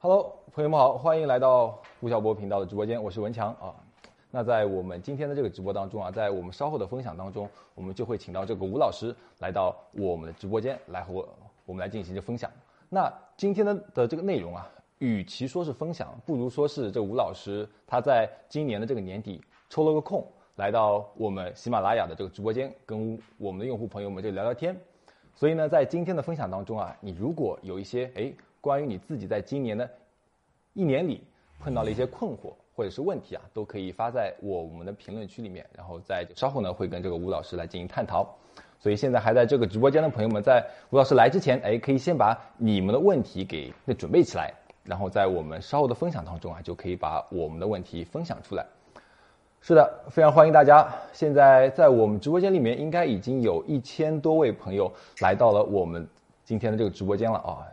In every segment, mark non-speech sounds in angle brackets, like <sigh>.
Hello，朋友们好，欢迎来到吴晓波频道的直播间，我是文强啊。那在我们今天的这个直播当中啊，在我们稍后的分享当中，我们就会请到这个吴老师来到我们的直播间来和我我们来进行这分享。那今天的的这个内容啊，与其说是分享，不如说是这吴老师他在今年的这个年底抽了个空，来到我们喜马拉雅的这个直播间，跟我们的用户朋友们就聊聊天。所以呢，在今天的分享当中啊，你如果有一些哎关于你自己在今年的一年里碰到了一些困惑或者是问题啊，都可以发在我我们的评论区里面，然后在稍后呢会跟这个吴老师来进行探讨。所以现在还在这个直播间的朋友们，在吴老师来之前，哎，可以先把你们的问题给准备起来，然后在我们稍后的分享当中啊，就可以把我们的问题分享出来。是的，非常欢迎大家。现在在我们直播间里面，应该已经有一千多位朋友来到了我们今天的这个直播间了啊！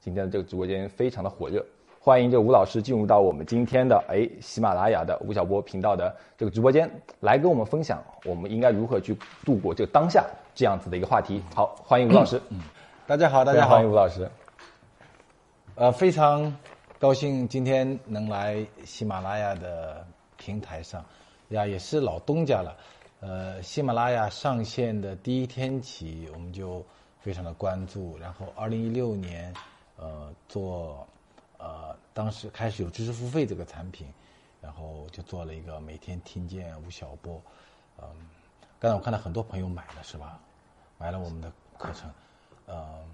今天的这个直播间非常的火热，欢迎这吴老师进入到我们今天的哎喜马拉雅的吴晓波频道的这个直播间，来跟我们分享我们应该如何去度过这个当下这样子的一个话题。好，欢迎吴老师。嗯，大家好，大家好，欢迎吴老师。呃，非常高兴今天能来喜马拉雅的平台上。呀，也是老东家了，呃，喜马拉雅上线的第一天起，我们就非常的关注。然后，二零一六年，呃，做，呃，当时开始有知识付费这个产品，然后就做了一个每天听见吴晓波，嗯，刚才我看到很多朋友买了，是吧？买了我们的课程，嗯，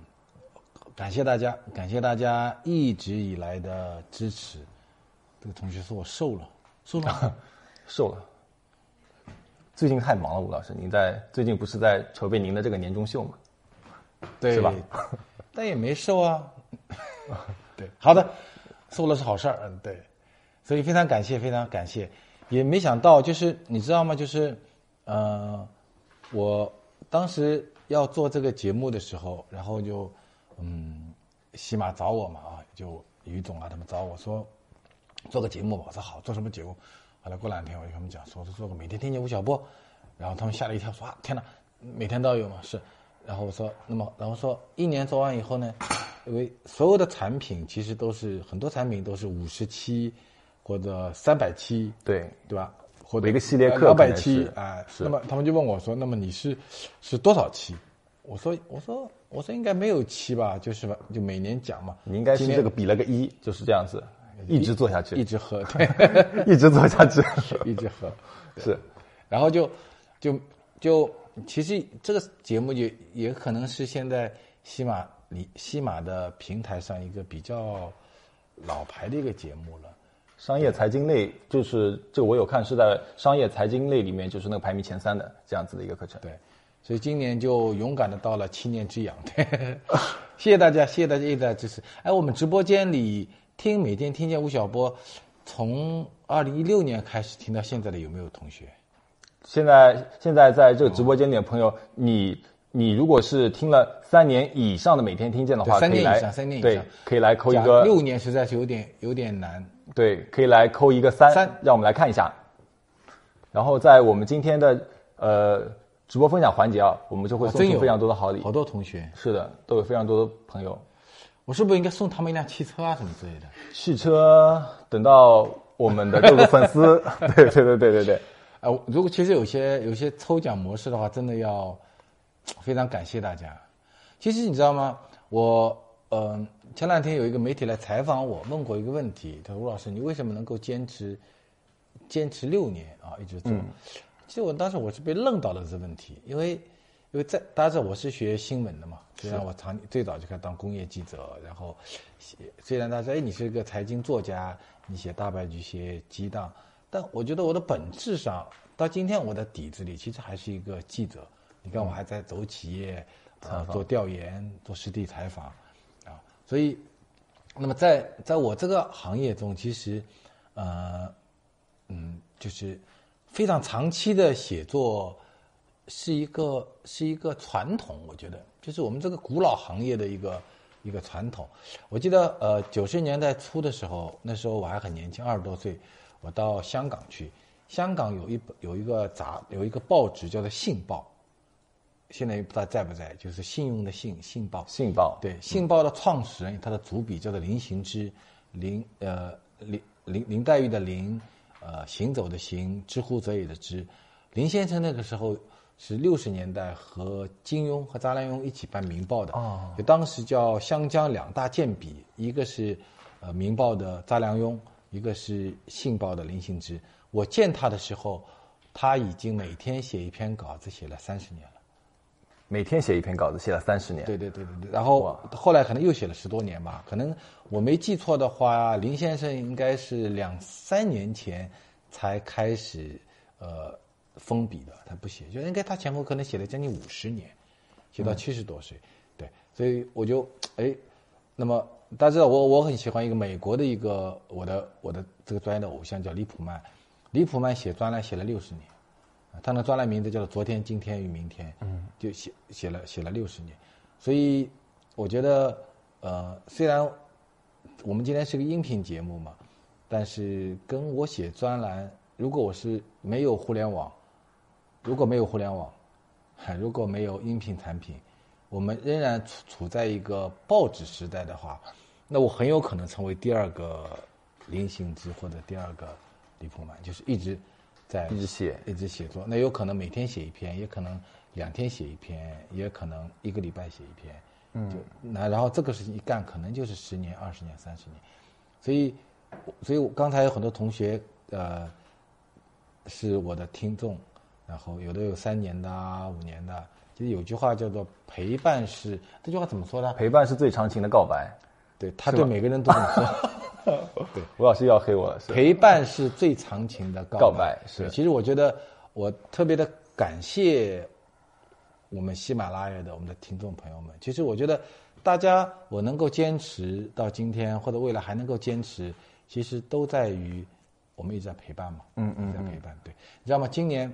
感谢大家，感谢大家一直以来的支持。这个同学说我瘦了，瘦了。<laughs> 瘦了，最近太忙了，吴老师，您在最近不是在筹备您的这个年终秀吗？对，是吧？但也没瘦啊。<laughs> 对，好的，瘦了是好事儿，嗯，对。所以非常感谢，非常感谢，也没想到，就是你知道吗？就是，呃，我当时要做这个节目的时候，然后就，嗯，喜马找我嘛，啊，就于总啊他们找我说，做个节目吧。我说好，做什么节目？后来过两天，我就跟他们讲，说是做个每天听见吴晓波，然后他们吓了一跳，说啊天哪，每天都有吗？是，然后我说，那么然后说一年做完以后呢，因为所有的产品其实都是很多产品都是五十期或者三百期，对对吧？或者一个系列课两百期啊，那么他们就问我说，那么你是是多少期？我说我说我说应该没有期吧，就是吧，就每年讲嘛。你应该是这个比了个一，就是这样子。一直做下去，一直喝，<laughs> 对一直做下去，<laughs> 一直喝，<laughs> 是，然后就就就，其实这个节目也也可能是现在西马里西马的平台上一个比较老牌的一个节目了。商业财经类就是这个我有看是在商业财经类里面就是那个排名前三的这样子的一个课程。对，所以今年就勇敢的到了七年之痒。对 <laughs> 谢谢大家，谢谢大家一直在支持。哎，我们直播间里。听每天听见吴晓波，从二零一六年开始听到现在的有没有同学？现在现在在这个直播间里的朋友，你你如果是听了三年以上的每天听见的话，三年以上，三年以上，对，可以来扣一个。六年实在是有点有点难。对，可以来扣一个三，三让我们来看一下。然后在我们今天的呃直播分享环节啊，我们就会送出非常多的好礼。好多同学是的，都有非常多的朋友。我是不是应该送他们一辆汽车啊，什么之类的？汽车等到我们的各个粉丝，<laughs> 对对对对对对。呃，如果其实有些有些抽奖模式的话，真的要非常感谢大家。其实你知道吗？我嗯，前两天有一个媒体来采访我，问过一个问题，他说：“吴老师，你为什么能够坚持坚持六年啊，一直做？”其实我当时我是被愣到了这个问题，因为。因为在大家知道我是学新闻的嘛，虽然我长最早就开始当工业记者，然后写虽然大家哎你是一个财经作家，你写大白局写激荡，但我觉得我的本质上到今天我的底子里其实还是一个记者。你看我还在走企业啊，做调研，做实地采访啊，所以那么在在我这个行业中，其实呃嗯就是非常长期的写作。是一个是一个传统，我觉得就是我们这个古老行业的一个一个传统。我记得呃九十年代初的时候，那时候我还很年轻，二十多岁，我到香港去。香港有一本有一个杂有一个报纸叫做《信报》，现在也不知道在不在，就是信用的信，《信报》。信报对，《信报》的创始人他的主笔叫做林行之，林呃林林林黛玉的林，呃行走的行，知乎者也的知。林先生那个时候是六十年代和金庸和查良镛一起办《明报》的，哦就当时叫湘江两大健笔，一个是呃《明报》的查良镛，一个是《信报》的林行之。我见他的时候，他已经每天写一篇稿子，写了三十年了。每天写一篇稿子，写了三十年。对对对对对。然后后来可能又写了十多年吧，可能我没记错的话，林先生应该是两三年前才开始呃封笔的，他不写，就应该他前后可能写了将近五十年，写到七十多岁。对，所以我就哎，那么大家知道我我很喜欢一个美国的一个我的我的这个专业的偶像叫李普曼，李普曼写专栏写了六十年。他的专栏名字叫做《昨天、今天与明天》，嗯，就写写了写了六十年，所以我觉得，呃，虽然我们今天是个音频节目嘛，但是跟我写专栏，如果我是没有互联网，如果没有互联网，如果没有音频产品，我们仍然处处在一个报纸时代的话，那我很有可能成为第二个林行之或者第二个李鹏曼，就是一直在一直写一直写作。那有可能每天写一篇，也可能两天写一篇，也可能一个礼拜写一篇。嗯，就那然后这个事情一干，可能就是十年、二十年、三十年。所以，所以我刚才有很多同学呃是我的听众，然后有的有三年的、啊、五年的。其实有句话叫做“陪伴是”，这句话怎么说呢？陪伴是最长情的告白。对他对每个人都这么说。对，吴老师又要黑我了，是陪伴是最长情的告告白是其实我觉得我特别的感谢我们喜马拉雅的我们的听众朋友们。其实我觉得大家我能够坚持到今天，或者未来还能够坚持，其实都在于我们一直在陪伴嘛。嗯嗯一直在陪伴。对，你知道吗？今年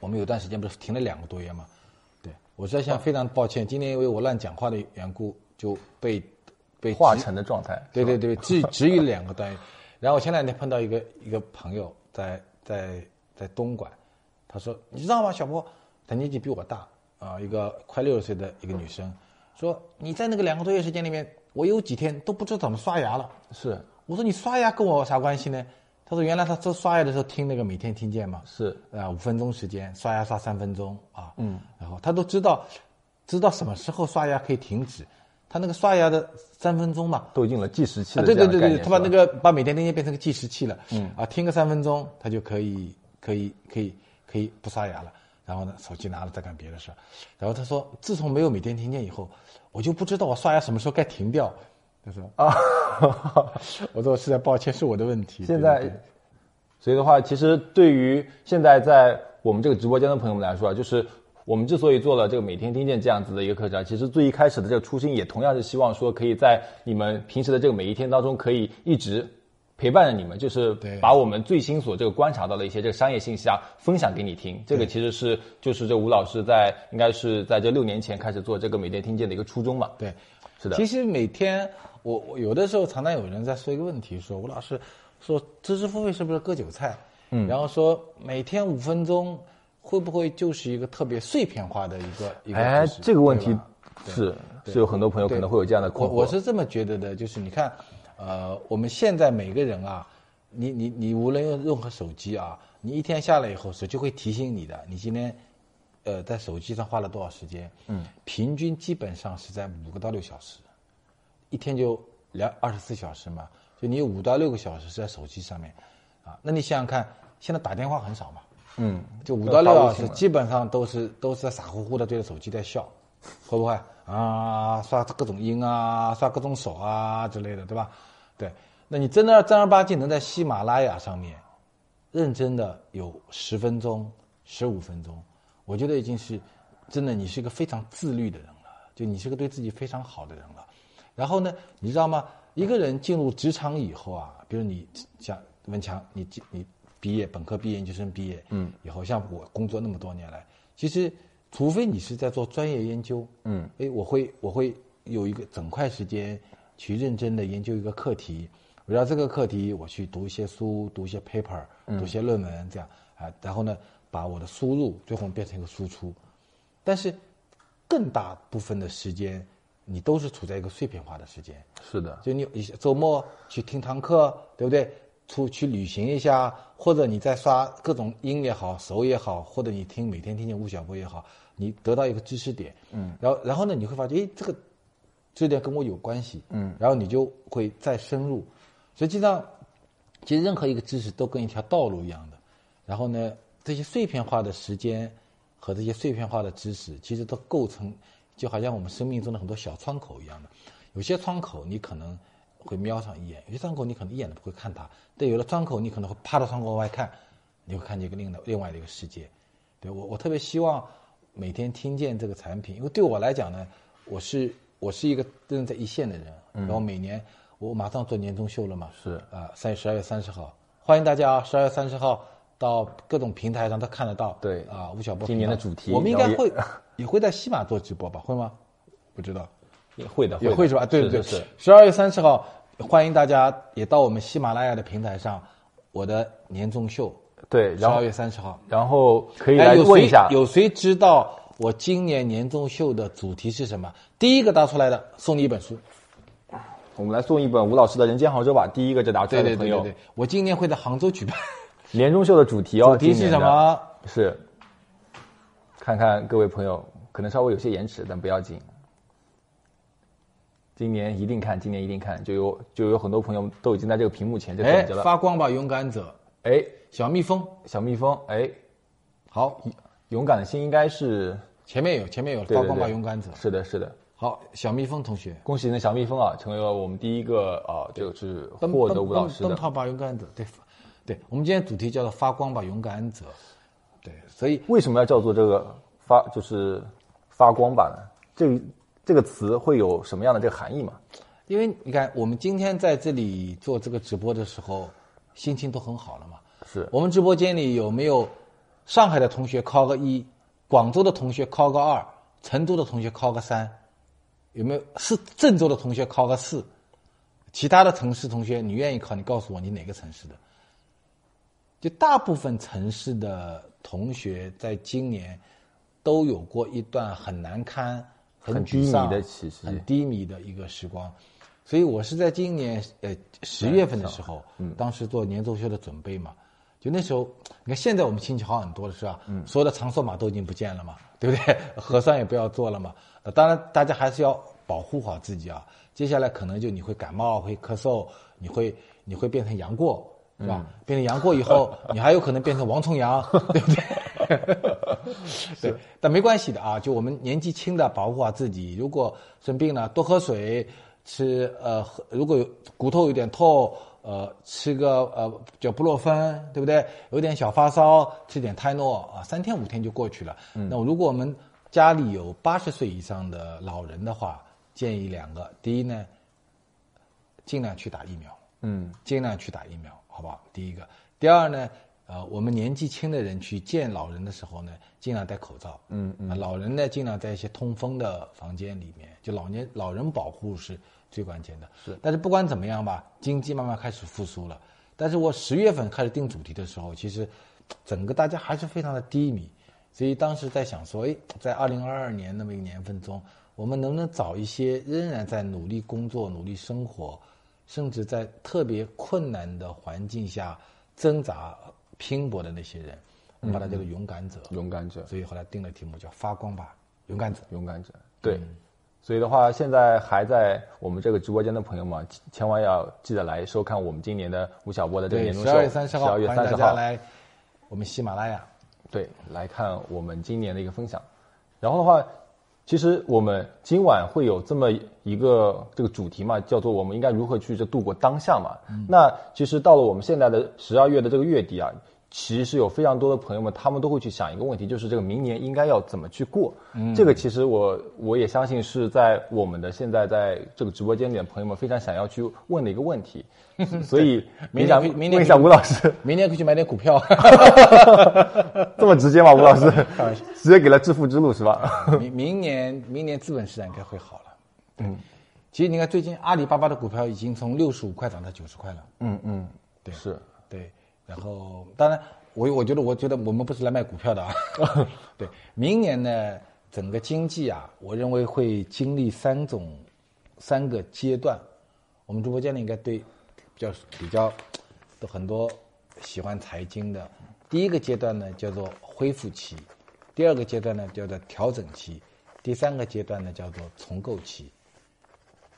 我们有段时间不是停了两个多月嘛？对我在想非常抱歉，今年因为我乱讲话的缘故，就被被化指成的状态。对对对，只只有两个单元。然后我前两天碰到一个一个朋友在在在东莞，他说你知道吗，小波，他年纪比我大啊、一个快六十岁的一个女生，说你在那个两个多月时间里面，我有几天都不知道怎么刷牙了。是我说你刷牙跟我有啥关系呢？他说原来他做刷牙的时候听那个每天听见嘛，是啊，五分钟时间刷牙刷三分钟啊，嗯，然后他都知道知道什么时候刷牙可以停止，他那个刷牙的三分钟嘛，都用了计时器啊，对对对对。他把那个把每天听见变成个计时器了，嗯，啊，听个三分钟，他就可以可以可以可以不刷牙了，然后呢，手机拿了再干别的事儿，然后他说，自从没有每天听见以后，我就不知道我刷牙什么时候该停掉，他说啊，<laughs> 我说实在抱歉，是我的问题，现在对对对？所以的话，其实对于现在在我们这个直播间的朋友们来说啊，就是我们之所以做了这个每天听见这样子的一个课程啊，其实最一开始的这个初心也同样是希望说，可以在你们平时的这个每一天当中，可以一直陪伴着你们，就是把我们最新所这个观察到的一些这个商业信息啊，分享给你听。这个其实是就是这吴老师在应该是在这六年前开始做这个每天听见的一个初衷嘛。对，是的其实每天我我有的时候常常有人在说一个问题，说吴老师说知识付费是不是割韭菜？嗯，然后说每天五分钟会不会就是一个特别碎片化的一个一个哎？这个问题是是有很多朋友可能会有这样的困惑。我我是这么觉得的，就是你看，呃，我们现在每个人啊，你你你无论用任何手机啊，你一天下来以后，手机会提醒你的，你今天呃在手机上花了多少时间？嗯，平均基本上是在五个到六小时，一天就两二十四小时嘛，就你有五到六个小时是在手机上面，啊，那你想想看，现在打电话很少嘛，嗯，就五到六小时，基本上都是都是在傻乎乎的对着手机在笑，会不会啊？刷各种音啊，刷各种手啊之类的，对吧？对，那你真的要正儿八经能在喜马拉雅上面认真的有十分钟、十五分钟，我觉得已经是真的，你是一个非常自律的人了，就你是个对自己非常好的人了。然后呢，你知道吗？一个人进入职场以后啊，比如你像文强，你进你毕业本科毕业、研究生毕业，嗯，以后像我工作那么多年来，其实除非你是在做专业研究，嗯，哎，我会我会有一个整块时间去认真的研究一个课题，围绕这个课题我去读一些书、读一些 paper、读一些论文，这样啊，然后呢，把我的输入最后变成一个输出，但是更大部分的时间，你都是处在一个碎片化的时间。是的，就你你周末去听堂课，对不对？出去旅行一下，或者你在刷各种音也好，手也好，或者你听每天听见吴晓波也好，你得到一个知识点，嗯，然后然后呢，你会发现，诶，这个知识点跟我有关系，嗯，然后你就会再深入。实际上，其实任何一个知识都跟一条道路一样的。然后呢，这些碎片化的时间和这些碎片化的知识，其实都构成，就好像我们生命中的很多小窗口一样的。有些窗口你可能会瞄上一眼，有些窗口你可能一眼都不会看它。但有的窗口你可能会趴到窗口往外看，你会看见一个另的另外的一个世界。对我，我特别希望每天听见这个产品，因为对我来讲呢，我是我是一个真在一线的人。然后每年我马上做年终秀了嘛，是啊，三十二月三十号，欢迎大家啊，十二月三十号。到各种平台上都看得到。对啊，吴晓波今年的主题，我们应该会 <laughs> 也会在西马做直播吧？会吗？不知道，也会的，也会是吧？对对对，是。十二月三十号，欢迎大家也到我们喜马拉雅的平台上，我的年终秀。对，十二月三十号，然后可以来问一下，有谁知道我今年年终秀的主题是什么？第一个答出来的送你一本书。我们来送一本吴老师的《人间杭州》吧。第一个就答出来的朋友，对对对对，我今年会在杭州举办。年终秀的主题哦，主题是什么？是看看各位朋友，可能稍微有些延迟，但不要紧。今年一定看，今年一定看，就有就有很多朋友都已经在这个屏幕前就等着了。发光吧，勇敢者！哎，小蜜蜂，小蜜蜂，哎，好，勇敢的心应该是前面有，前面有发光吧，勇敢者。是的，是的。好，小蜜蜂同学，恭喜你的小蜜蜂啊，成为了我们第一个啊，就是获得舞蹈师的灯泡吧，勇敢者，对。对我们今天主题叫做“发光吧，勇敢者”。对，所以为什么要叫做这个发，就是发光吧呢？这这个词会有什么样的这个含义吗？因为你看，我们今天在这里做这个直播的时候，心情都很好了嘛。是我们直播间里有没有上海的同学考个一，广州的同学考个二，成都的同学考个三？有没有是郑州的同学考个四？其他的城市同学，你愿意考？你告诉我，你哪个城市的？就大部分城市的同学，在今年都有过一段很难堪、很低迷的、很低迷的一个时光。所以我是在今年呃十月份的时候，当时做年终秀的准备嘛。就那时候，你看现在我们亲戚好很多了，是吧？嗯。所有的场所码都已经不见了嘛，对不对？<laughs> 核酸也不要做了嘛。当然，大家还是要保护好自己啊。接下来可能就你会感冒、会咳嗽，你会你会变成杨过。是吧？变成杨过以后，你还有可能变成王重阳，<laughs> 对不对？<laughs> 对，但没关系的啊。就我们年纪轻的，保护好自己。如果生病了，多喝水，吃呃，如果有骨头有点痛，呃，吃个呃叫布洛芬，对不对？有点小发烧，吃点泰诺啊，三天五天就过去了。那如果我们家里有八十岁以上的老人的话，建议两个：第一呢，尽量去打疫苗，嗯，尽量去打疫苗。好不好？第一个，第二呢？呃，我们年纪轻的人去见老人的时候呢，尽量戴口罩。嗯嗯。老人呢，尽量在一些通风的房间里面。就老年老人保护是最关键的。是。但是不管怎么样吧，经济慢慢开始复苏了。但是我十月份开始定主题的时候，其实整个大家还是非常的低迷。所以当时在想说，哎，在二零二二年那么一个年份中，我们能不能找一些仍然在努力工作、努力生活？甚至在特别困难的环境下挣扎拼搏的那些人，我们把它叫做勇敢者。勇敢者。所以后来定了题目叫“发光吧，勇敢者”。勇敢者。对。所以的话，现在还在我们这个直播间的朋友们，千万要记得来收看我们今年的吴晓波的这个年终秀。十二月三十号，十二月三十号来我们喜马拉雅，对，来看我们今年的一个分享。然后的话。其实我们今晚会有这么一个这个主题嘛，叫做我们应该如何去这度过当下嘛。那其实到了我们现在的十二月的这个月底啊。其实有非常多的朋友们，他们都会去想一个问题，就是这个明年应该要怎么去过。嗯，这个其实我我也相信是在我们的现在在这个直播间里的朋友们非常想要去问的一个问题。<laughs> 所以，明年明年问一下吴老师，<laughs> 明年可以去买点股票。<laughs> 这么直接吗？吴老师，直接给了致富之路是吧？明明年明年资本市场应该会好了。嗯，其实你看最近阿里巴巴的股票已经从六十五块涨到九十块了。嗯嗯，对，是对。然后，当然，我我觉得，我觉得我们不是来卖股票的啊。<laughs> 对，明年呢，整个经济啊，我认为会经历三种三个阶段。我们直播间里应该对比较比较都很多喜欢财经的。第一个阶段呢叫做恢复期，第二个阶段呢叫做调整期，第三个阶段呢叫做重构期，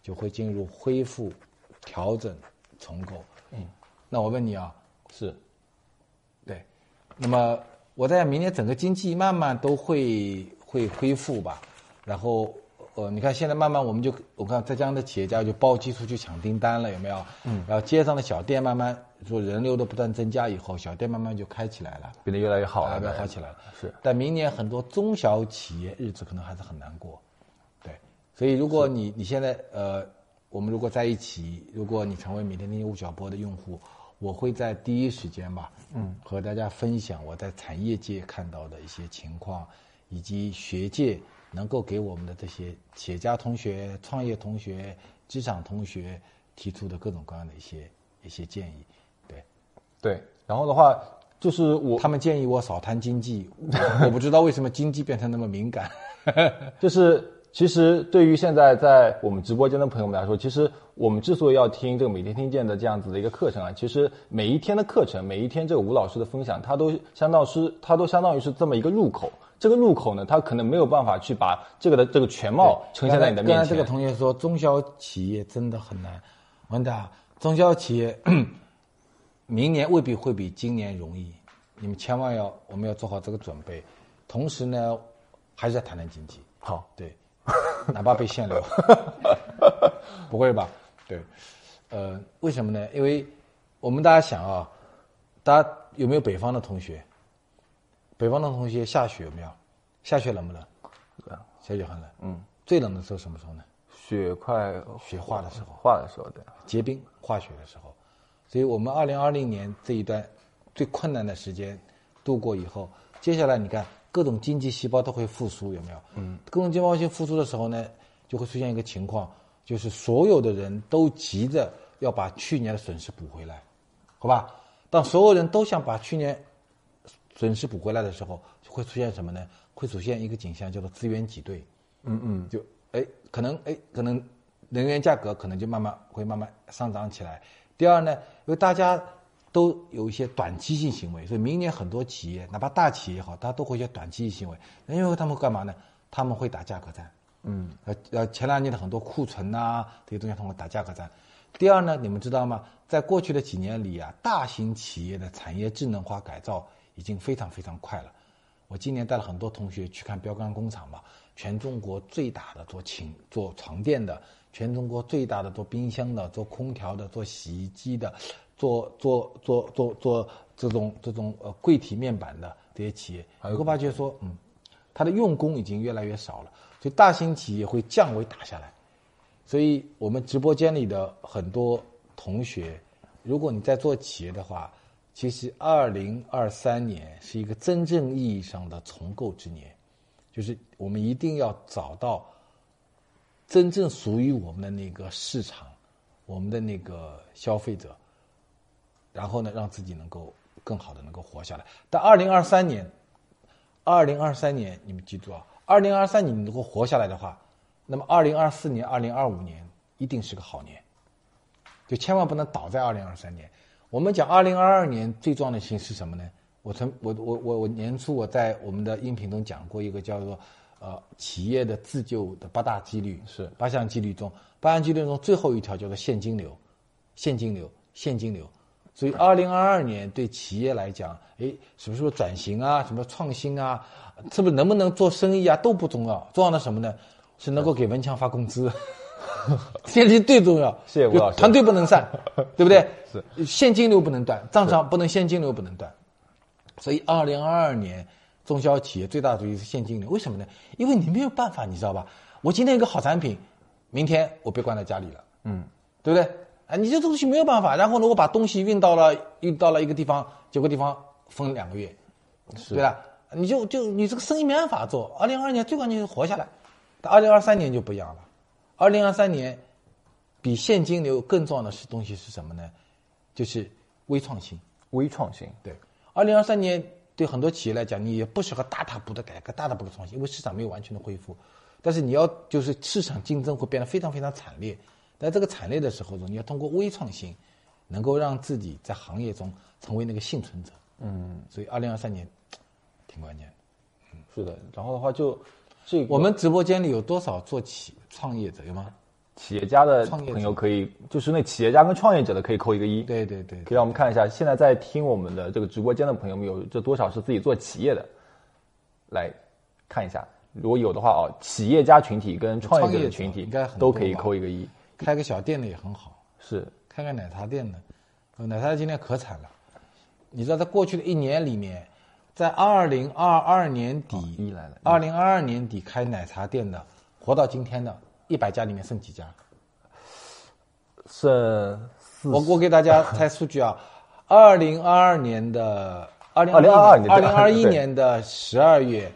就会进入恢复、调整、重构。嗯，那我问你啊，是，对，那么我在明年整个经济慢慢都会会恢复吧，然后呃，你看现在慢慢我们就我看浙江的企业家就包机出去抢订单了，有没有？嗯，然后街上的小店慢慢说人流的不断增加以后，小店慢慢就开起来了。变得越来越好了，越来越好起来了。是，但明年很多中小企业日子可能还是很难过，对。所以如果你你现在呃，我们如果在一起，如果你成为每天听吴晓波的用户，我会在第一时间吧，嗯，和大家分享我在产业界看到的一些情况，以及学界能够给我们的这些企业家同学、创业同学、职场同学提出的各种各样的一些一些建议，对。对。然后的话，就是我他们建议我少谈经济，我我 <laughs> 不知道为什么经济变成那么敏感。<laughs> 就是其实对于现在在我们直播间的朋友们来说，其实我们之所以要听这个每天听见的这样子的一个课程啊，其实每一天的课程，每一天这个吴老师的分享，它都相当是它都相当于是这么一个入口。这个入口呢，它可能没有办法去把这个的这个全貌呈现在你的面前。刚才这个同学说，中小企业真的很难。文达，中小企业 <coughs> 明年未必会比今年容易，你们千万要我们要做好这个准备。同时呢，还是要谈谈经济。好，对，<laughs> 哪怕被限流，<laughs> 不会吧？对，呃，为什么呢？因为我们大家想啊，大家有没有北方的同学？北方的同学下雪有没有？下雪冷不冷？冷，下雪很冷。嗯，最冷的时候什么时候呢？雪快雪化的时候，化的时候，对，结冰化雪的时候。所以我们二零二零年这一段最困难的时间度过以后，接下来你看各种经济细胞都会复苏，有没有？嗯，各种经济细胞复苏的时候呢，就会出现一个情况，就是所有的人都急着要把去年的损失补回来，好吧？当所有人都想把去年损失补回来的时候，会出现什么呢？会出现一个景象，叫做资源挤兑。嗯嗯，就哎，可能哎，可能能源价格可能就慢慢会慢慢上涨起来。第二呢，因为大家都有一些短期性行为，所以明年很多企业，哪怕大企业也好，它都会一些短期性行为。那因为他们干嘛呢？他们会打价格战。嗯，呃呃，前两年的很多库存呐这些东西，他们打价格战。第二呢，你们知道吗？在过去的几年里啊，大型企业的产业智能化改造已经非常非常快了。我今年带了很多同学去看标杆工厂嘛，全中国最大的做寝做床垫的，全中国最大的做冰箱的、做空调的、做洗衣机的、做做做做做这种这种呃柜体面板的这些企业，你会发觉说，嗯，它的用工已经越来越少了，所以大型企业会降维打下来。所以我们直播间里的很多同学，如果你在做企业的话，其实二零二三年是一个真正意义上的重构之年，就是我们一定要找到真正属于我们的那个市场，我们的那个消费者，然后呢，让自己能够更好的能够活下来。但二零二三年，二零二三年你们记住啊，二零二三年你能够活下来的话，那么二零二四年、二零二五年一定是个好年，就千万不能倒在二零二三年。我们讲二零二二年最重要的事情是什么呢？我曾我我我我年初我在我们的音频中讲过一个叫做呃企业的自救的八大几率，是八项几率中八项几率中最后一条叫做现金流，现金流现金流。所以二零二二年对企业来讲，哎，什么时候转型啊，什么创新啊，是不是能不能做生意啊都不重要，重要的什么呢？是能够给文强发工资。<laughs> 现金最重要，谢谢吴老师。团队不能散，<laughs> 对不对？是现金流不能断，账上不能现金流不能断。所以，二零二二年中小企业最大的主题是现金流。为什么呢？因为你没有办法，你知道吧？我今天一个好产品，明天我被关在家里了，嗯，对不对？啊，你这东西没有办法。然后如果把东西运到了运到了一个地方，结果地方封两个月，是对吧？你就就你这个生意没办法做。二零二二年最关键是活下来，但二零二三年就不一样了。二零二三年，比现金流更重要的是东西是什么呢？就是微创新。微创新，对，二零二三年对对很多企业来讲，你也不适合大踏步的改革、大踏步的创新，因为市场没有完全的恢复。但是你要就是市场竞争会变得非常非常惨烈，在这个惨烈的时候中，你要通过微创新，能够让自己在行业中成为那个幸存者。嗯，所以二零二三年 <tsk> 挺关键的。是的，然后的话就这个我们直播间里有多少做企创业者有吗？企业家的朋友可以，就是那企业家跟创业者的可以扣一个一。对对对，可以让我们看一下，现在在听我们的这个直播间的朋友们有这多少是自己做企业的？来看一下，如果有的话哦，企业家群体跟创业者的群体应该都可以扣一个一。开个小店的也很好。是，开个奶茶店的，呃奶茶店今天可惨了。你知道，在过去的一年里面，在二零二二年底，二零二二年底开奶茶店的，活到今天的，一百家里面剩几家？剩四我我给大家猜数据啊，<laughs> 二零二二年的二零2022二年二零二一对年的十二月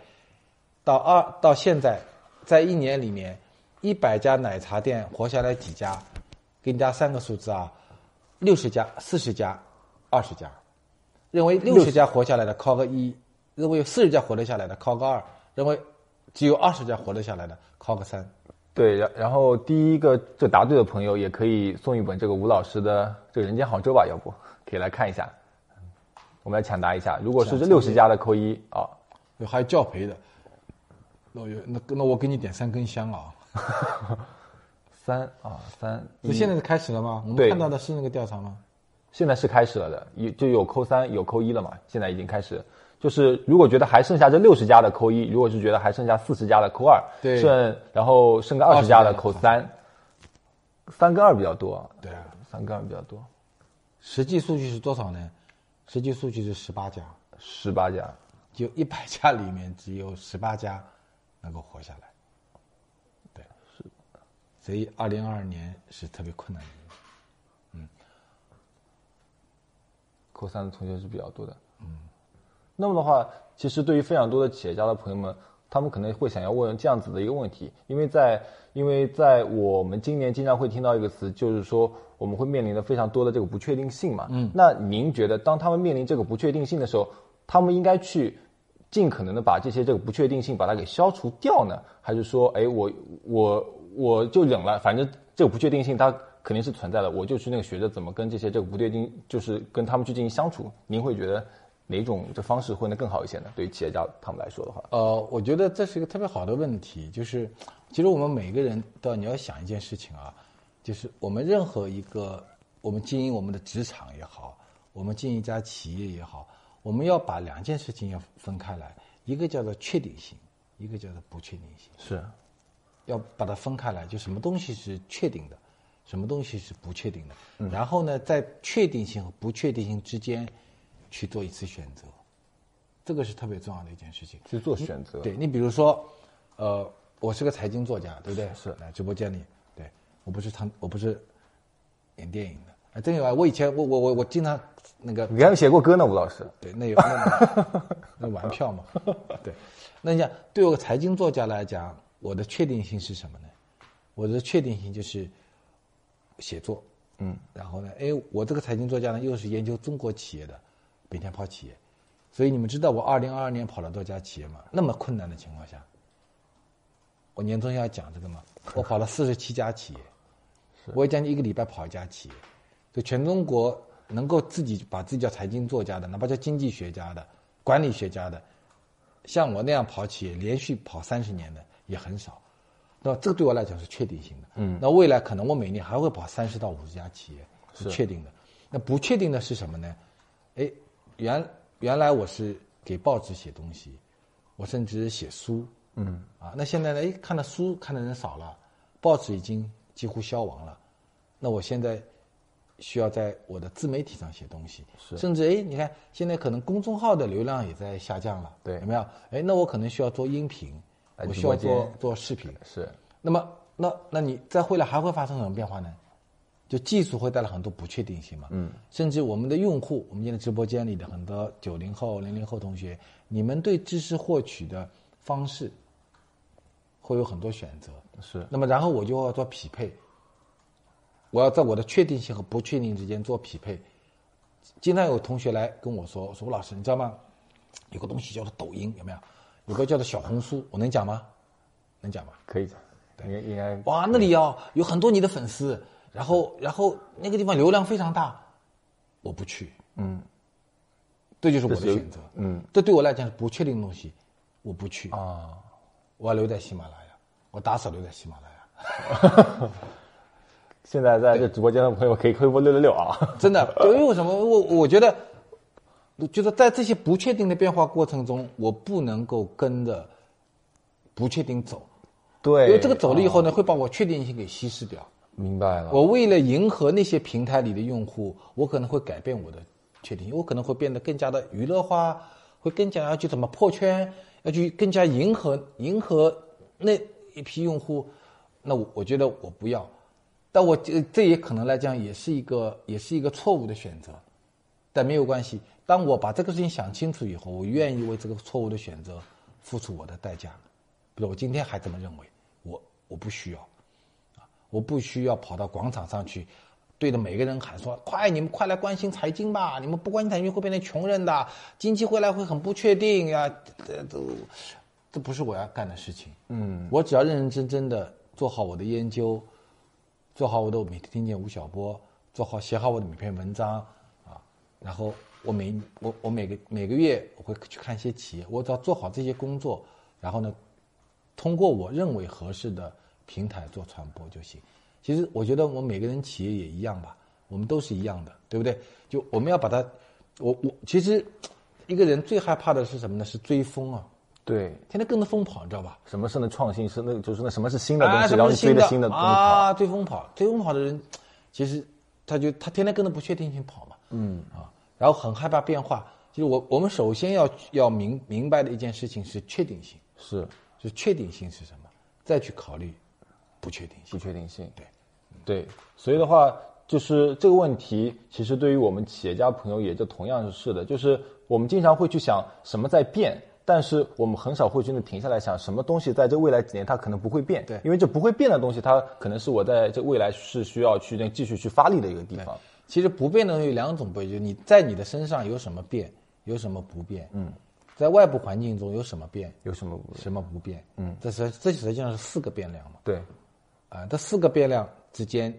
到二到现在，在一年里面，一百家奶茶店活下来几家？给你加三个数字啊，六十家、四十家、二十家。认为六十家活下来的扣个一，认为有四十家活得下来的扣个二，认为只有二十家活得下来的扣个三。对，然然后第一个这答对的朋友也可以送一本这个吴老师的这个《人间杭州》吧，要不可以来看一下。我们来抢答一下，如果是这抢六十家的扣一啊，有还有教培的，那我有那那我给你点三根香啊。三 <laughs> 啊三，那现在是开始了吗？我们看到的是那个调查吗？现在是开始了的，有就有扣三有扣一了嘛，现在已经开始。就是如果觉得还剩下这六十家的扣一，如果是觉得还剩下四十家的扣二，对剩然后剩个二十家的扣20三，三跟二比较多，对啊，三跟二比较多，实际数据是多少呢？实际数据是十八家，十八家，就一百家里面只有十八家能够活下来。所以二零二二年是特别困难的一年。扣三的同学是比较多的。嗯，那么的话，其实对于非常多的企业家的朋友们，他们可能会想要问这样子的一个问题，因为在因为在我们今年经常会听到一个词，就是说我们会面临的非常多的这个不确定性嘛。嗯，那您觉得当他们面临这个不确定性的时候，他们应该去尽可能的把这些这个不确定性把它给消除掉呢，还是说，哎，我我我就忍了，反正这个不确定性它肯定是存在的，我就去那个学着怎么跟这些这个不确定，就是跟他们去进行相处。您会觉得哪种这方式会能更好一些呢？对于企业家他们来说的话，呃，我觉得这是一个特别好的问题，就是其实我们每个人都要你要想一件事情啊，就是我们任何一个我们经营我们的职场也好，我们经营一家企业也好，我们要把两件事情要分开来，一个叫做确定性，一个叫做不确定性，是要把它分开来，就什么东西是确定的，什么东西是不确定的，然后呢，在确定性和不确定性之间去做一次选择，这个是特别重要的一件事情。去做选择。对你比如说，呃，我是个财经作家，对不对？是来直播间里，对我不是唱，我不是演电影的。哎，真有啊！我以前我我我我经常那个你还写过歌呢，吴老师。对，那有那那玩票嘛。对，那你想对我个财经作家来讲，我的确定性是什么呢？我的确定性就是写作，嗯，然后呢，哎，我这个财经作家呢，又是研究中国企业的，每天跑企业，所以你们知道我二零二二年跑了多家企业吗？那么困难的情况下，我年终要讲这个吗，我跑了四十七家企业，<laughs> 我也将近一个礼拜跑一家企业，就全中国能够自己把自己叫财经作家的，哪怕叫经济学家的、管理学家的，像我那样跑企业，连续跑三十年的也很少。那这个对我来讲是确定性的。嗯，那未来可能我每年还会跑三十到五十家企业，是确定的。那不确定的是什么呢？哎，原原来我是给报纸写东西，我甚至写书。嗯，啊，那现在呢？哎，看的书看的人少了，报纸已经几乎消亡了。那我现在需要在我的自媒体上写东西，是甚至哎，你看现在可能公众号的流量也在下降了，对有没有？哎，那我可能需要做音频，来我需要做做视频，是那么，那那你在未来还会发生什么变化呢？就技术会带来很多不确定性嘛。嗯。甚至我们的用户，我们今天直播间里的很多九零后、零零后同学，你们对知识获取的方式会有很多选择。是那么，然后我就要做匹配，我要在我的确定性和不确定之间做匹配。经常有同学来跟我说：“说吴老师，你知道吗？有个东西叫做抖音，有没有？有个叫做小红书，我能讲吗？能讲吗？可以讲，应该应该哇，那里哦有很多你的粉丝，然后然后那个地方流量非常大，我不去，嗯这就是我的选择。嗯这对我来讲是不确定的东西，我不去，啊，我要留在喜马拉雅，我打死留在喜马拉雅。<laughs> 现在在这直播间的朋友可以回复六六六啊，真的，对因为什么？我我觉得，就是在这些不确定的变化过程中，我不能够跟着不确定走，对，因为这个走了以后呢，呢，会把我确定性给稀释掉。明白了，我为了迎合那些平台里的用户，我可能会改变我的确定性，我可能会变得更加的娱乐化，会更加要去怎么破圈，要去更加迎合迎合那一批用户。那我我觉得我不要，但我这这也可能来讲也是一个也是一个错误的选择，但没有关系。当我把这个事情想清楚以后，我愿意为这个错误的选择付出我的代价。比如我今天还这么认为，我我不需要。我不需要跑到广场上去，对着每个人喊说：“快，你们快来关心财经吧！你们不关心财经会变成穷人的，经济未来会很不确定呀！”这都这不是我要干的事情。嗯，我只要认认真真的做好我的研究，做好我的每天听见吴晓波，做好写好我的每篇文章啊，然后我每我我每个每个月我会去看一些企业，我只要做好这些工作，然后呢，通过我认为合适的平台做传播就行。其实我觉得我们每个人企业也一样吧，我们都是一样的，对不对？就我们要把它，我我其实一个人最害怕的是什么呢？是追风啊，对，天天跟着风跑，你知道吧？什么是那创新？是那就是那什么是新的东啊，西，然后你追着新的东西跑，啊？追风跑，追风跑的人，其实他就他天天跟着不确定性跑嘛，嗯啊，然后很害怕变化。就是我我们首先要要明明白的一件事情是确定性，是。就是确定性是什么，再去考虑不确定性。不确定性，对，对，所以的话，就是这个问题，其实对于我们企业家朋友也就同样是的，就是我们经常会去想什么在变，但是我们很少会真的停下来想什么东西在这未来几年它可能不会变，对。因为这不会变的东西，它可能是我在这未来是需要去那继续去发力的一个地方。其实不变的东西有两种不变，就是你在你的身上有什么变，有什么不变。嗯，在外部环境中有什么变，有什么不什么不变。嗯，这实这实际上是四个变量嘛。对，啊，这四个变量之间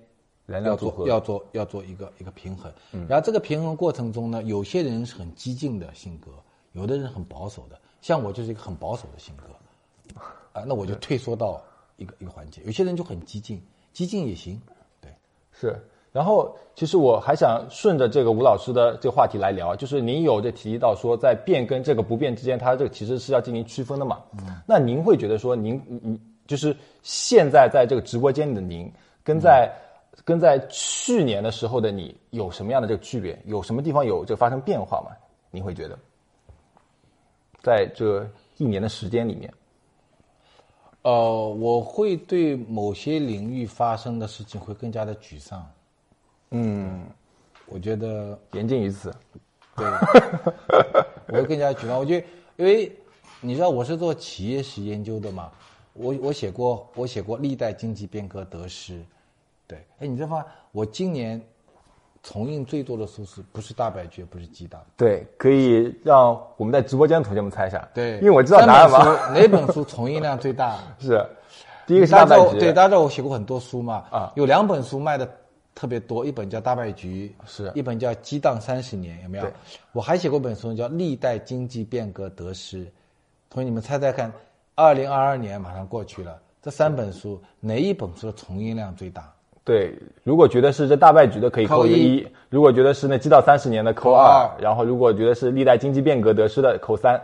要做要做要做一个一个平衡。然后这个平衡过程中呢，有些人是很激进的性格，有的人很保守的，像我就是一个很保守的性格，啊，那我就退缩到一个一个环节。有些人就很激进，激进也行，对，是。然后，其实我还想顺着这个吴老师的这个话题来聊，就是您有这提到说，在变跟这个不变之间，它这个其实是要进行区分的嘛。嗯。那您会觉得说您，您就是现在在这个直播间里的您，跟在、跟在去年的时候的你有什么样的这个区别？有什么地方有这个发生变化吗？您会觉得，在这一年的时间里面，呃，我会对某些领域发生的事情会更加的沮丧。嗯，我觉得言尽于此。对，<laughs> 我会更加沮丧。我觉得，因为你知道我是做企业史研究的嘛，我我写过我写过历代经济变革得失，对，哎，你知道吗？我今年重印最多的书是不是大白绝，不是鸡蛋？对，可以让我们在直播间的同学们猜一下。对，因为我知道答案嘛。三本书哪本书重印量最大？<laughs> 是，第一个是大家知道大败局，对，大家知道我写过很多书嘛，啊有两本书卖的特别多，一本叫《大败局》，是。一本叫《激荡三十年》，有没有？我还写过本书叫《历代经济变革得失》，同学你们猜猜看，二零二二年马上过去了，这三本书哪一本书的重印量最大？对，如果觉得是这大败局的，可以扣一；如果觉得是那积到三十年的，扣二；然后如果觉得是历代经济变革得失的，扣三。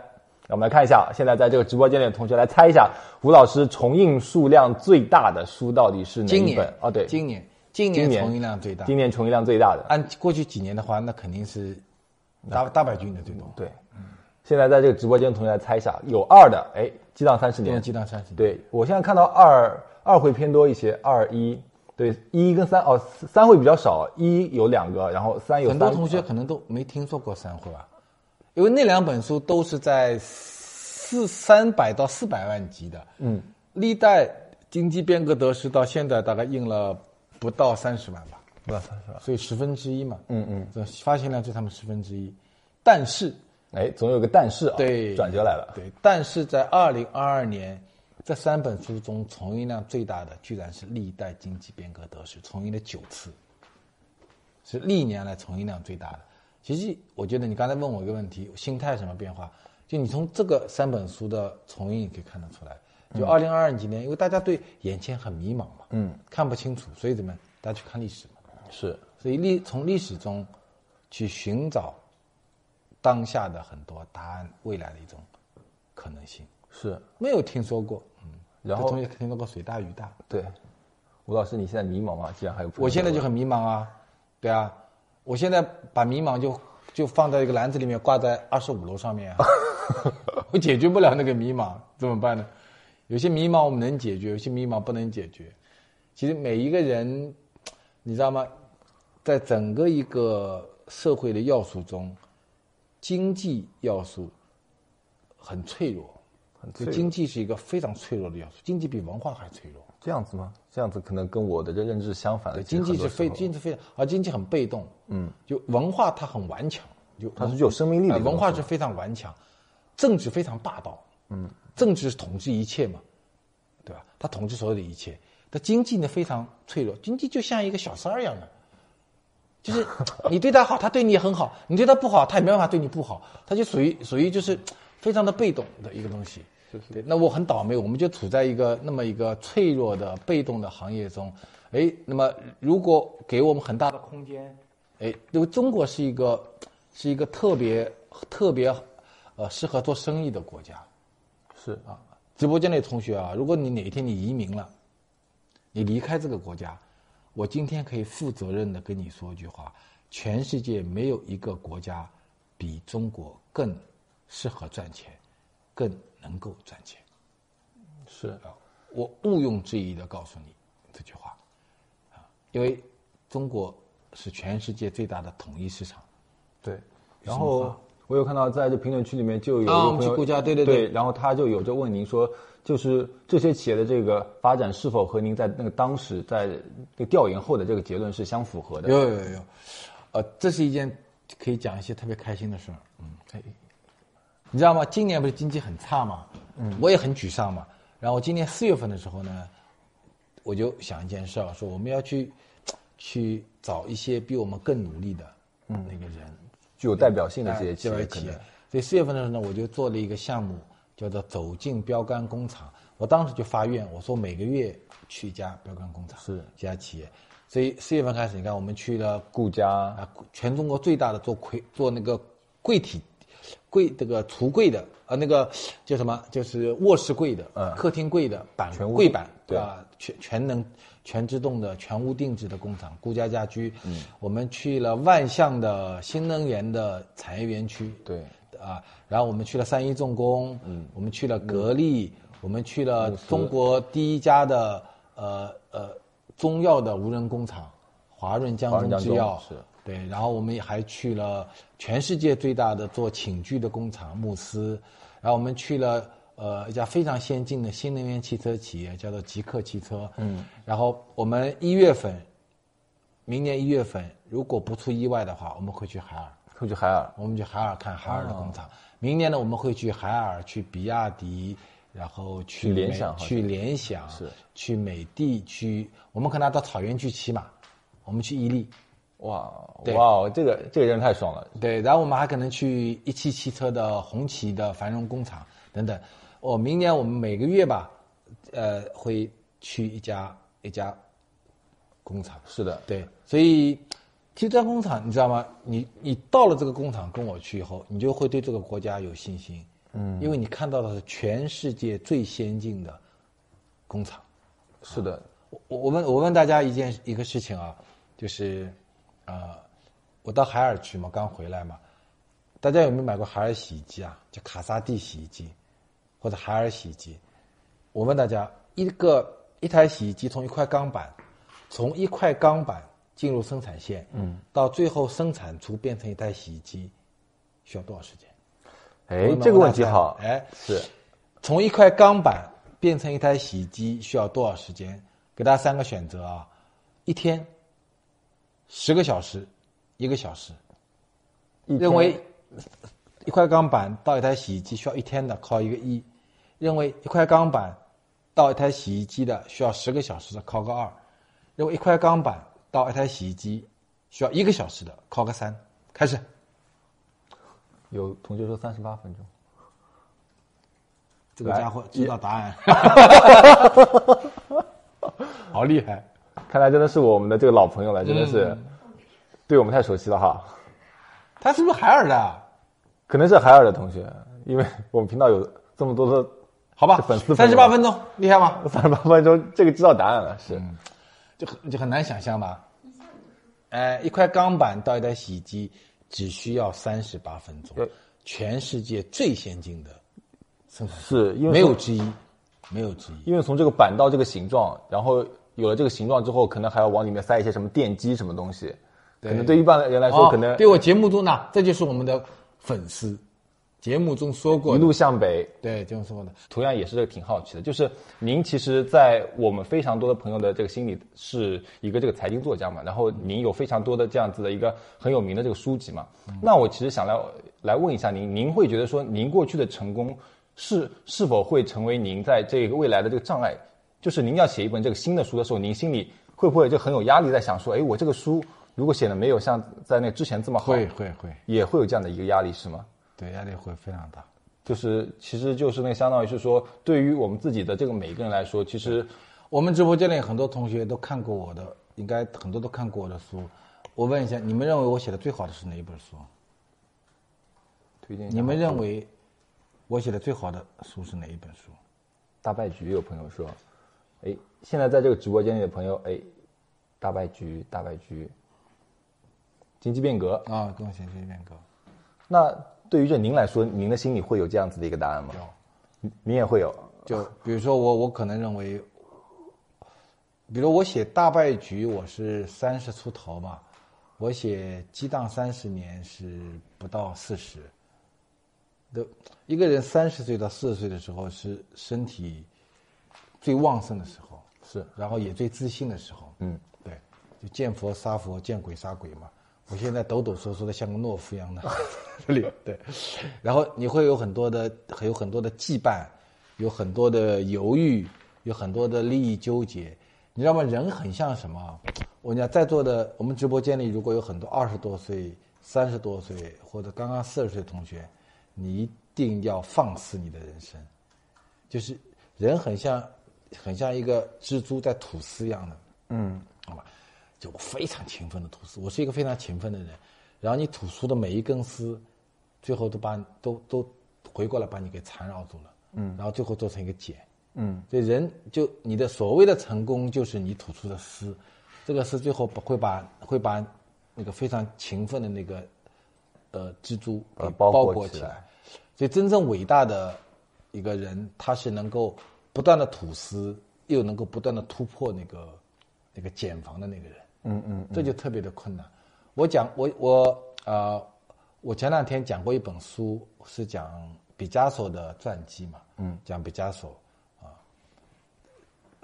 我们来看一下，现在在这个直播间里的同学来猜一下，吴老师重印数量最大的书到底是哪一本？哦，对，今年今今年年重印量最大。今年重印量最大的。按过去几年的话，那肯定是大大败局印的最多。对，现在在这个直播间同学来猜一下，有二的，哎，激荡三十年，激荡三十年。对我现在看到二二会偏多一些，二一，对一跟三哦，三会比较少，一有两个，然后三有三很多同学可能都没听说过三会吧，因为那两本书都是在四三百到四百万级的。嗯，历代经济变革得失到现在大概印了不到三十万吧，不到三十万。所以十分之一嘛。嗯嗯，这发行量就他们十分之一。但是哎，总有个但是啊，对，转折来了。对，但是在二零二二年，这三本书中，重印量最大的居然是历代经济变革得失，重印了九次，是历年来重印量最大的。其实，我觉得你刚才问我一个问题，心态什么变化？就你从这个三本书的重印可以看得出来。就二零二二几年，因为大家对眼前很迷茫嘛，嗯，看不清楚，所以怎么样？大家去看历史嘛。是，所以历从历史中去寻找当下的很多答案，未来的一种可能性。是，没有听说过，嗯，然后这同学听说过水大鱼大，对，吴老师，你现在迷茫吗？既然还有，我现在就很迷茫啊，对啊，我现在把迷茫就就放在一个篮子里面，挂在二十五楼上面啊，<laughs> 我解决不了那个迷茫，怎么办呢？有些迷茫我们能解决，有些迷茫不能解决。其实每一个人，你知道吗？在整个一个社会的要素中，经济要素很脆弱，很脆弱经济是一个非常脆弱的要素，经济比文化还脆弱。这样子吗？这样子可能跟我的认知相反。对，经济是非经济非常，而经济很被动。嗯，就文化它很顽强，就它是具有生命力的。文化是非常顽强，政治非常霸道。嗯，政治是统治一切嘛，对吧？它统治所有的一切。但经济呢非常脆弱，经济就像一个小三儿一样的，就是你对他好，<laughs> 他对你也很好；你对他不好，他也没办法对你不好。他就属于属于就是非常的被动的一个东西。对，那我很倒霉，我们就处在一个那么一个脆弱的、被动的行业中。哎，那么如果给我们很大的空间，哎，因为中国是一个是一个特别特别呃适合做生意的国家。是啊，直播间的同学啊，如果你哪一天你移民了，你离开这个国家，我今天可以负责任的跟你说一句话：全世界没有一个国家比中国更适合赚钱，更能够赚钱。是啊，我毋庸置疑的告诉你这句话，啊，因为中国是全世界最大的统一市场。对。然后我有看到在这评论区里面就有一啊我们个朋友去顾家对对对对然后他就有就问您说，就是这些企业的这个发展是否和您在那个当时在这个调研后的这个结论是相符合的？有有有有，呃，这是一件可以讲一些特别开心的事儿。嗯，哎你知道吗？今年不是经济很差嘛，嗯，我也很沮丧嘛。然后今年四月份的时候呢，我就想一件事儿，说我们要去去找一些比我们更努力的那个人，具有代表性的这些哎企业，可能这位企业。所以四月份的时候呢，我就做了一个项目，叫做“走进标杆工厂”。我当时就发愿，我说每个月去一家标杆工厂，是这家企业。所以四月份开始，你看我们去了顾家啊，全中国最大的做柜做那个柜体柜这个橱柜的呃那个叫什么？就是卧室柜的，嗯客厅柜的板柜板，对啊，全全能全自动的全屋定制的工厂，顾家家居。嗯，我们去了万象的新能源的产业园区，对。啊，然后我们去了三一重工，嗯，我们去了格力，我们去了中国第一家的呃呃中药的无人工厂华润江中中制药。是。对，然后我们还去了全世界最大的做寝具的工厂慕斯，然后我们去了呃一家非常先进的新能源汽车企业，叫做极客汽车。嗯，然后我们一月份，明年一月份如果不出意外的话，我们会去海尔，会去海尔。我们去海尔看海尔的工哦厂。明年呢，我们会去海尔、去比亚迪，然后去去联想去联想，是去美的，去我们可能要到草原去骑马，我们去伊利。哇哇，这个这个人太爽了。对，然后我们还可能去一汽汽车的红旗的繁荣工厂等等。哦，明年我们每个月吧，呃，会去一家一家工厂。是的，对，所以其实这家工厂你知道吗？你你到了这个工厂跟我去以后，你就会对这个国家有信心。嗯，因为你看到的是全世界最先进的工厂。是的，我我我问我问大家一件一个事情啊，就是，呃，我到海尔去嘛，刚回来嘛，大家有没有买过海尔洗衣机啊？叫卡萨帝洗衣机，或者海尔洗衣机？我问大家，一个一台洗衣机从一块钢板，从一块钢板进入生产线，嗯，到最后生产出变成一台洗衣机，需要多少时间？哎，这个问题好，哎，是从一块钢板变成一台洗衣机需要多少时间？给大家三个选择啊：一天、十个小时、一个小时。认为一块钢板到一台洗衣机需要一天的，考一个一；认为一块钢板到一台洗衣机的需要十个小时的，考个二；认为一块钢板到一台洗衣机需要一个小时的，考个三。开始，有同学说三十八分钟，这个家伙知道答案，<laughs> 好厉害！看来真的是我们的这个老朋友了，真的是对我们太熟悉了哈。他是不是海尔的？可能是海尔的同学，因为我们频道有这么多的好吧粉丝，三十八分钟，厉害吗？<laughs> 三十八分钟，这个知道答案了，是就很就很难想象吧？哎，一块钢板到一台洗衣机只需要三十八分钟，全世界最先进的生产，是因为没有之一，没有之一。因为从这个板到这个形状，然后有了这个形状之后，可能还要往里面塞一些什么电机什么东西，可能对一般人来说，哦可能对我节目中呢，这就是我们的粉丝，节目中说过，一路向北，对就是说的，同样也是这个挺好奇的，就是您其实，在我们非常多的朋友的这个心里是一个这个财经作家嘛，然后您有非常多的这样子的一个很有名的这个书籍嘛，那我其实想来来问一下您，您会觉得说您过去的成功是是否会成为您在这个未来的这个障碍？就是您要写一本这个新的书的时候，您心里会不会就很有压力，在想说，哎，我这个书如果写的没有像在那之前这么好，会会会，也会有这样的一个压力是吗？对压力会非常大。就是其实就是那相当于是说，对于我们自己的这个每一个人来说，其实我们直播间里很多同学都看过我的，应该很多都看过我的书。我问一下，你们认为我写的最好的是哪一本书？推荐你们认为我写的最好的书是哪一本书？大败局有朋友说，哎，现在在这个直播间里的朋友，哎，大败局，大败局，经济变革。啊，跟我写经济变革。那对于这您来说，您的心里会有这样子的一个答案吗？有，您也会有。就比如说我，我可能认为，比如我写大败局，我是三十出头嘛，我写激荡三十年是不到四十。的一个人三十岁到四十岁的时候是身体最旺盛的时候，是，然后也最自信的时候。嗯，对，就见佛杀佛，见鬼杀鬼嘛。我现在抖抖嗦嗦的，像个懦夫一样的，<laughs> 这里对。然后你会有很多的，有很多的羁绊，有很多的犹豫，有很多的利益纠结。你知道吗？人很像什么？我跟你讲，在座的我们直播间里，如果有很多二十多岁、三十多岁或者刚刚四十岁的同学，你一定要放肆你的人生。就是人很像，很像一个蜘蛛在吐丝一样的。嗯，好吧，就我非常勤奋的吐丝，我是一个非常勤奋的人。然后你吐出的每一根丝，最后都把都都回过来把你给缠绕住了。嗯，然后最后做成一个茧。嗯，所以人就你的所谓的成功，就是你吐出的丝，这个丝最后会把会把那个非常勤奋的那个呃蜘蛛给包包裹起裹起来所以真正伟大的一个人，他是能够不断的吐丝，又能够不断的突破那个那个茧房的那个人。嗯嗯，这就特别的困难。我讲我我呃，我前两天讲过一本书，是讲毕加索的传记嘛，嗯，讲毕加索啊，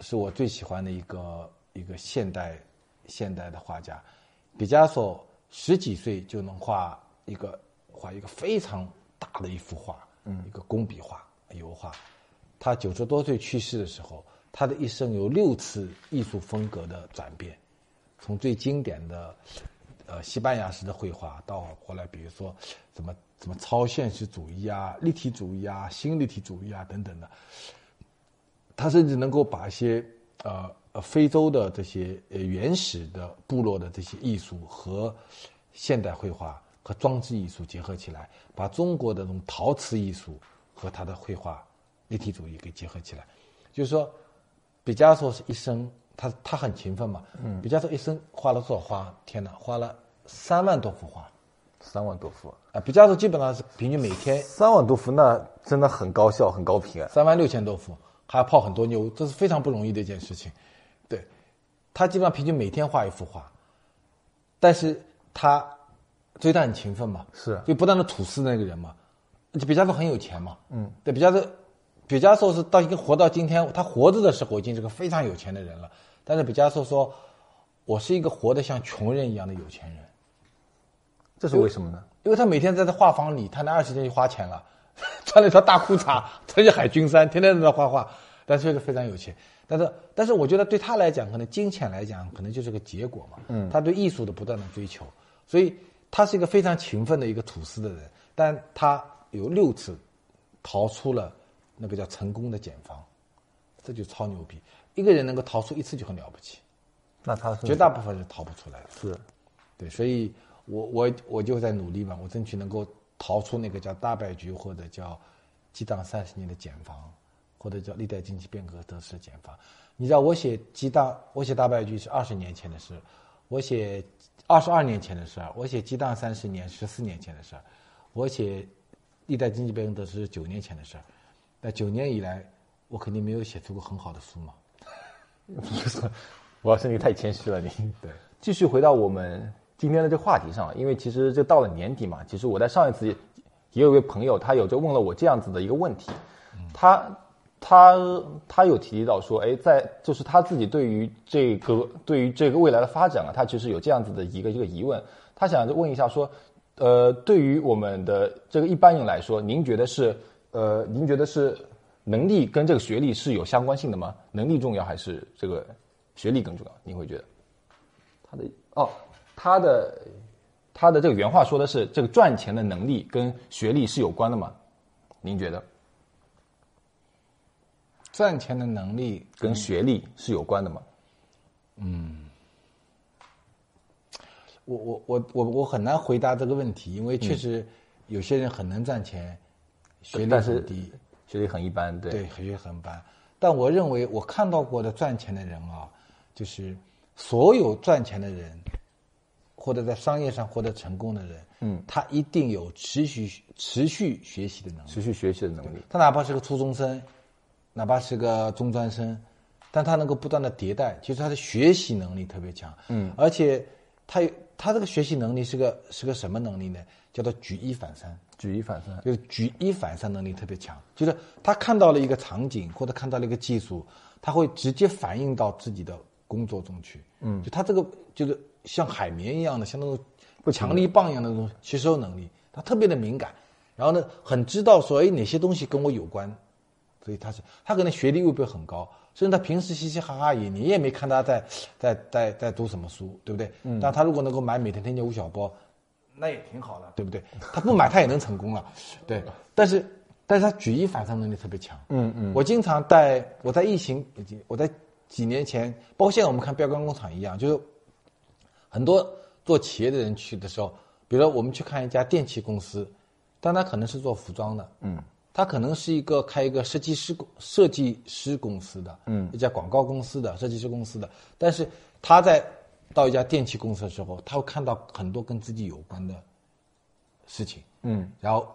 是我最喜欢的一个一个现代现代的画家。毕加索十几岁就能画一个画一个非常大的一幅画，嗯，一个工笔画油画。他九十多岁去世的时候，他的一生有六次艺术风格的转变。从最经典的，呃，西班牙式的绘画，到后来比如说什么什么超现实主义啊、立体主义啊、新立体主义啊等等的，他甚至能够把一些呃非洲的这些呃原始的部落的这些艺术和现代绘画和装置艺术结合起来，把中国的这种陶瓷艺术和他的绘画立体主义给结合起来，就是说，毕加索是一生。他他很勤奋嘛，嗯，毕加索一生画了多少画？天哪，画了三万多幅画，三万多幅啊！毕加索基本上是平均每天三万多幅，那真的很高效，很高频啊！三万六千多幅，还要泡很多妞，这是非常不容易的一件事情。对，他基本上平均每天画一幅画，但是他，所以他很勤奋嘛，是，就不断的吐丝那个人嘛。就毕加索很有钱嘛，嗯，对，毕加索，毕加索是到一个活到今天，他活着的时候已经是个非常有钱的人了。但是毕加索说：“我是一个活得像穷人一样的有钱人。”这是为什么呢？因为他每天在这画房里，他那二十天就花钱了，<laughs> 穿了一条大裤衩，<laughs> 穿着海军衫，天天在那画画，但是非常有钱。但是，但是我觉得对他来讲，可能金钱来讲，可能就是个结果嘛。嗯，他对艺术的不断的追求，所以他是一个非常勤奋的一个吐司的人。但他有六次逃出了那个叫成功的茧房，这就超牛逼。一个人能够逃出一次就很了不起，那他绝大部分是逃不出来的。是，对，所以我我我就在努力嘛，我争取能够逃出那个叫大败局或者叫激荡三十年的茧房，或者叫历代经济变革得失的茧房。你知道我写激荡，我写大败局是二十年前的事，我写二十二年前的事儿，我写激荡三十年十四年前的事儿，我写历代经济变革得失是九年前的事儿。那九年以来，我肯定没有写出过很好的书嘛。<laughs> 我要是你太谦虚了，你对。继续回到我们今天的这个话题上，因为其实就到了年底嘛，其实我在上一次也有一位朋友，他有就问了我这样子的一个问题，他他他有提到说，哎，在就是他自己对于这个对于这个未来的发展啊，他其实有这样子的一个一个疑问，他想问一下说，呃，对于我们的这个一般人来说，您觉得是呃，您觉得是？能力跟这个学历是有相关性的吗？能力重要还是这个学历更重要？你会觉得？他的哦，他的他的这个原话说的是这个赚钱的能力跟学历是有关的吗？您觉得？赚钱的能力跟学历是有关的吗？嗯，我我我我我很难回答这个问题，因为确实有些人很能赚钱，学历很低。学历很一般，对，对，学历很一般。但我认为，我看到过的赚钱的人啊，就是所有赚钱的人，或者在商业上获得成功的人，嗯，他一定有持续持续学习的能力，持续学习的能力。他哪怕是个初中生，哪怕是个中专生，但他能够不断的迭代，其实他的学习能力特别强，嗯，而且他他这个学习能力是个是个什么能力呢？叫做举一反三。举一反三，就是举一反三能力特别强。就是他看到了一个场景，或者看到了一个技术，他会直接反映到自己的工作中去。嗯，就他这个就是像海绵一样的，像那种不强力棒一样的那种吸收能力，他特别的敏感。然后呢，很知道说，哎，哪些东西跟我有关。所以他是，他可能学历未必很高，所以他平时嘻嘻哈哈也，你也没看他在在在在读什么书，对不对？嗯。但他如果能够买每天听见吴晓波。那也挺好的，对不对？他不买，他也能成功了，对。但是，但是他举一反三能力特别强。嗯嗯。我经常带我在疫情，我在几年前，包括现在我们看标杆工厂一样，就是很多做企业的人去的时候，比如说我们去看一家电器公司，但他可能是做服装的，嗯，他可能是一个开一个设计师公设计师公司的，嗯，一家广告公司的设计师公司的，但是他在。到一家电器公司的时候，他会看到很多跟自己有关的事情，嗯，然后，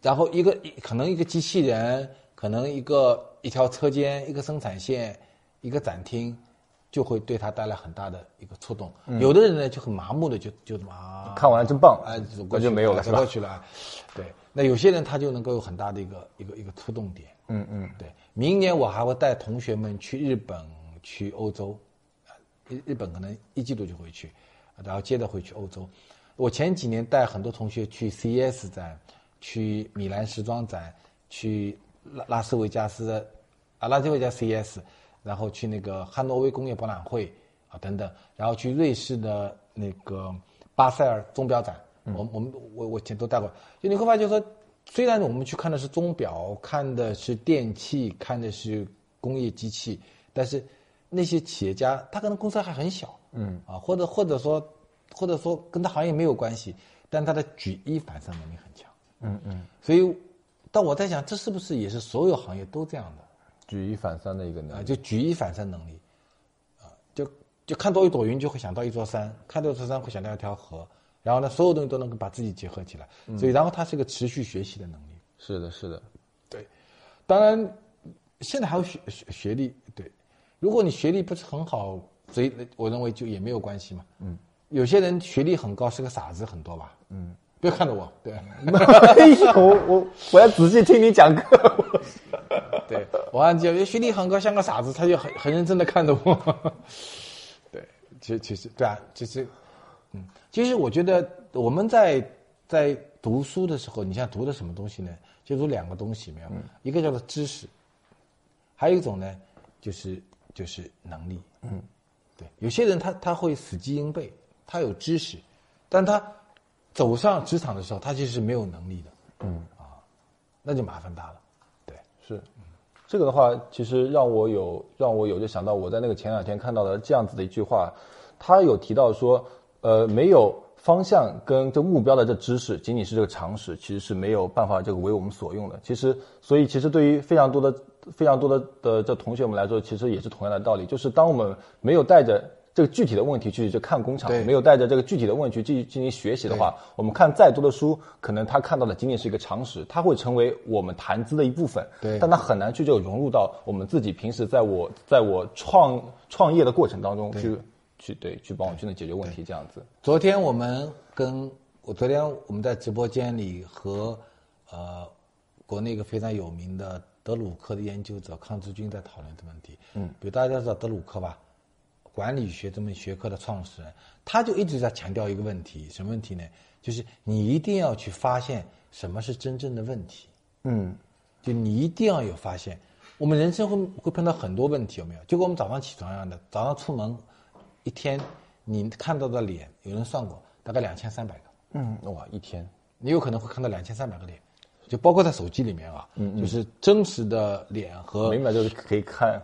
然后一个可能一个机器人，可能一个一条车间，一个生产线，一个展厅，就会对他带来很大的一个触动。有的人呢就很麻木的就就啊，看完真棒，哎，那就没有了，走过去了。<laughs> 对，那有些人他就能够有很大的一个一个一个触动点。嗯嗯，对，明年我还会带同学们去日本，去欧洲。日日本可能一季度就回去，然后接着会去欧洲。我前几年带很多同学去 CES 展，去米兰时装展，去拉拉斯维加斯的啊拉斯维加 CES，然后去那个汉诺威工业博览会啊等等，然后去瑞士的那个巴塞尔钟表展。我我们我我前都带过。就你会发现说，虽然我们去看的是钟表，看的是电器，看的是工业机器，但是。那些企业家，他可能公司还很小，嗯啊，或者或者说，或者说跟他行业没有关系，但他的举一反三能力很强，嗯嗯。所以，但我在想，这是不是也是所有行业都这样的？举一反三的一个能力，就举一反三能力，啊，就就看到一朵云就会想到一座山，看到一座山会想到一条河，然后呢，所有东西都能够把自己结合起来，所以然后他是一个持续学习的能力。是的，是的，对。当然，现在还有学学学历，对。如果你学历不是很好，所以我认为就也没有关系嘛。嗯，有些人学历很高是个傻子很多吧。嗯，不要看着我，对。<laughs> 我我我要仔细听你讲课。<laughs> 对，我按讲学历很高像个傻子，他就很很认真的看着我。<laughs> 对，其实其实对啊，其实，嗯，其实我觉得我们在在读书的时候，你像读的什么东西呢？就读两个东西，没有，一个叫做知识，还有一种呢，就是就是能力。嗯，对，有些人他他会死记硬背，他有知识，但他走上职场的时候，他其实是没有能力的。嗯啊，那就麻烦大了。对，是。这个的话，其实让我有让我有就想到我在那个前两天看到的这样子的一句话，他有提到说，呃，没有方向跟这目标的这知识，仅仅是这个常识，其实是没有办法这个为我们所用的。其实，所以其实对于非常多的非常多的的这同学们来说，其实也是同样的道理，就是当我们没有带着。这个具体的问题去去看工厂，没有带着这个具体的问题去进行学习的话，我们看再多的书，可能他看到的仅仅是一个常识，他会成为我们谈资的一部分，对，但他很难去就融入到我们自己平时在我在我创创业的过程当中去去对去帮我去能解决问题这样子。昨天我们跟我昨天我们在直播间里和呃国内一个非常有名的德鲁克的研究者康志军在讨论这个问题，嗯，比如大家知道德鲁克吧？管理学这门学科的创始人，他就一直在强调一个问题，什么问题呢？就是你一定要去发现什么是真正的问题。嗯，就你一定要有发现。我们人生会会碰到很多问题，有没有？就跟我们早上起床一样的，早上出门一天，你看到的脸，有人算过，大概两千三百个。嗯，哇，一天，你有可能会看到两千三百个脸，就包括在手机里面啊，嗯就是真实的脸和每秒就是可以看。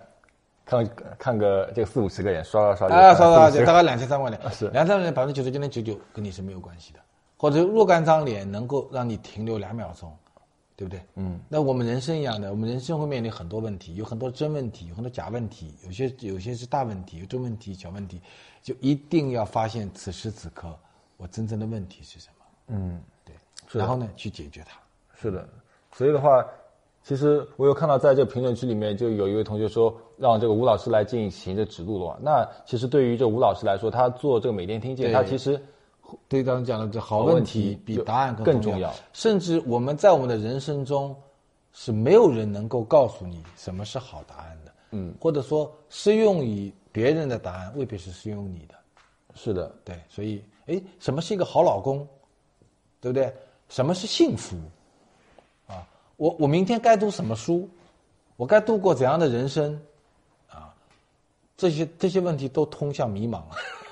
看看个这个四五十个人刷刷刷，啊刷刷就大概两千三万脸，<laughs> 是两千三万脸百分之九十九点九九跟你是没有关系的，或者若干张脸能够让你停留两秒钟，对不对？嗯，那我们人生一样的，我们人生会面临很多问题，有很多真问题，有很多假问题，有些有些是大问题，有中问题、小问题，就一定要发现此时此刻我真正的问题是什么。嗯，对，然后呢去解决它。是的，所以的话。其实我有看到，在这个评论区里面，就有一位同学说，让这个吴老师来进行这指路的话，那其实对于这吴老师来说，他做这个美店听见，他其实对刚刚讲的这好问题比答案更重要。甚至我们在我们的人生中，是没有人能够告诉你什么是好答案的。嗯，或者说适用于别人的答案未必是适用你的。是的，对，所以，哎，什么是一个好老公？对不对？什么是幸福？我我明天该读什么书？我该度过怎样的人生？啊，这些这些问题都通向迷茫。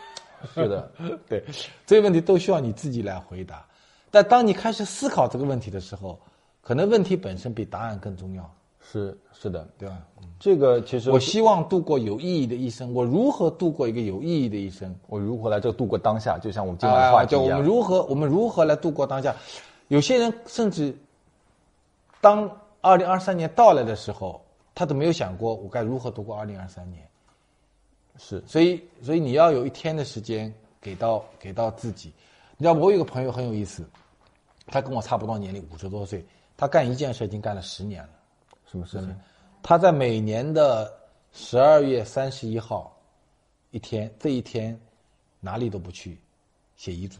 <laughs> 是的，对，这些问题都需要你自己来回答。但当你开始思考这个问题的时候，可能问题本身比答案更重要。是是的，对吧？这个其实我希望度过有意义的一生。我如何度过一个有意义的一生？我如何来这度过当下？就像我们今晚的话题一样。我们如何我们如何来度过当下？有些人甚至。当二零二三年到来的时候，他都没有想过我该如何度过二零二三年。是，所以，所以你要有一天的时间给到给到自己。你知道，我有个朋友很有意思，他跟我差不多年龄，五十多岁，他干一件事已经干了十年了。什么事情？他在每年的十二月三十一号一天，这一天哪里都不去，写遗嘱。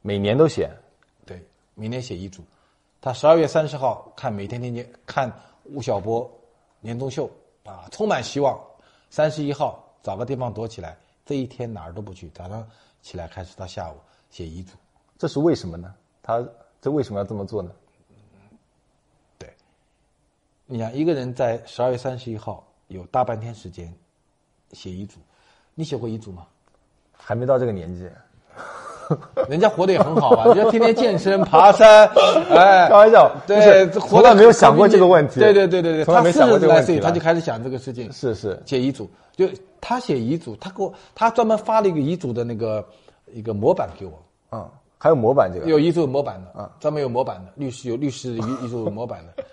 每年都写。对，每年写遗嘱。他十二月三十号看《每天听见》，看吴晓波年终秀，啊，充满希望。三十一号找个地方躲起来，这一天哪儿都不去，早上起来开始到下午写遗嘱。这是为什么呢？他这为什么要这么做呢？对，你想一个人在十二月三十一号有大半天时间写遗嘱，你写过遗嘱吗？还没到这个年纪。<laughs> 人家活得也很好啊，人家天天健身、<laughs> 爬山，哎，开玩笑，对，从来没有想过这个问题。对对对对对，从来没想过这个问题，他就开始想这个事情。是是，写遗嘱，就他写遗嘱，他给我，他专门发了一个遗嘱的那个一个模板给我。嗯，还有模板这个？有遗嘱模板的，啊，专门有模板的，律师有律师遗遗嘱模板的。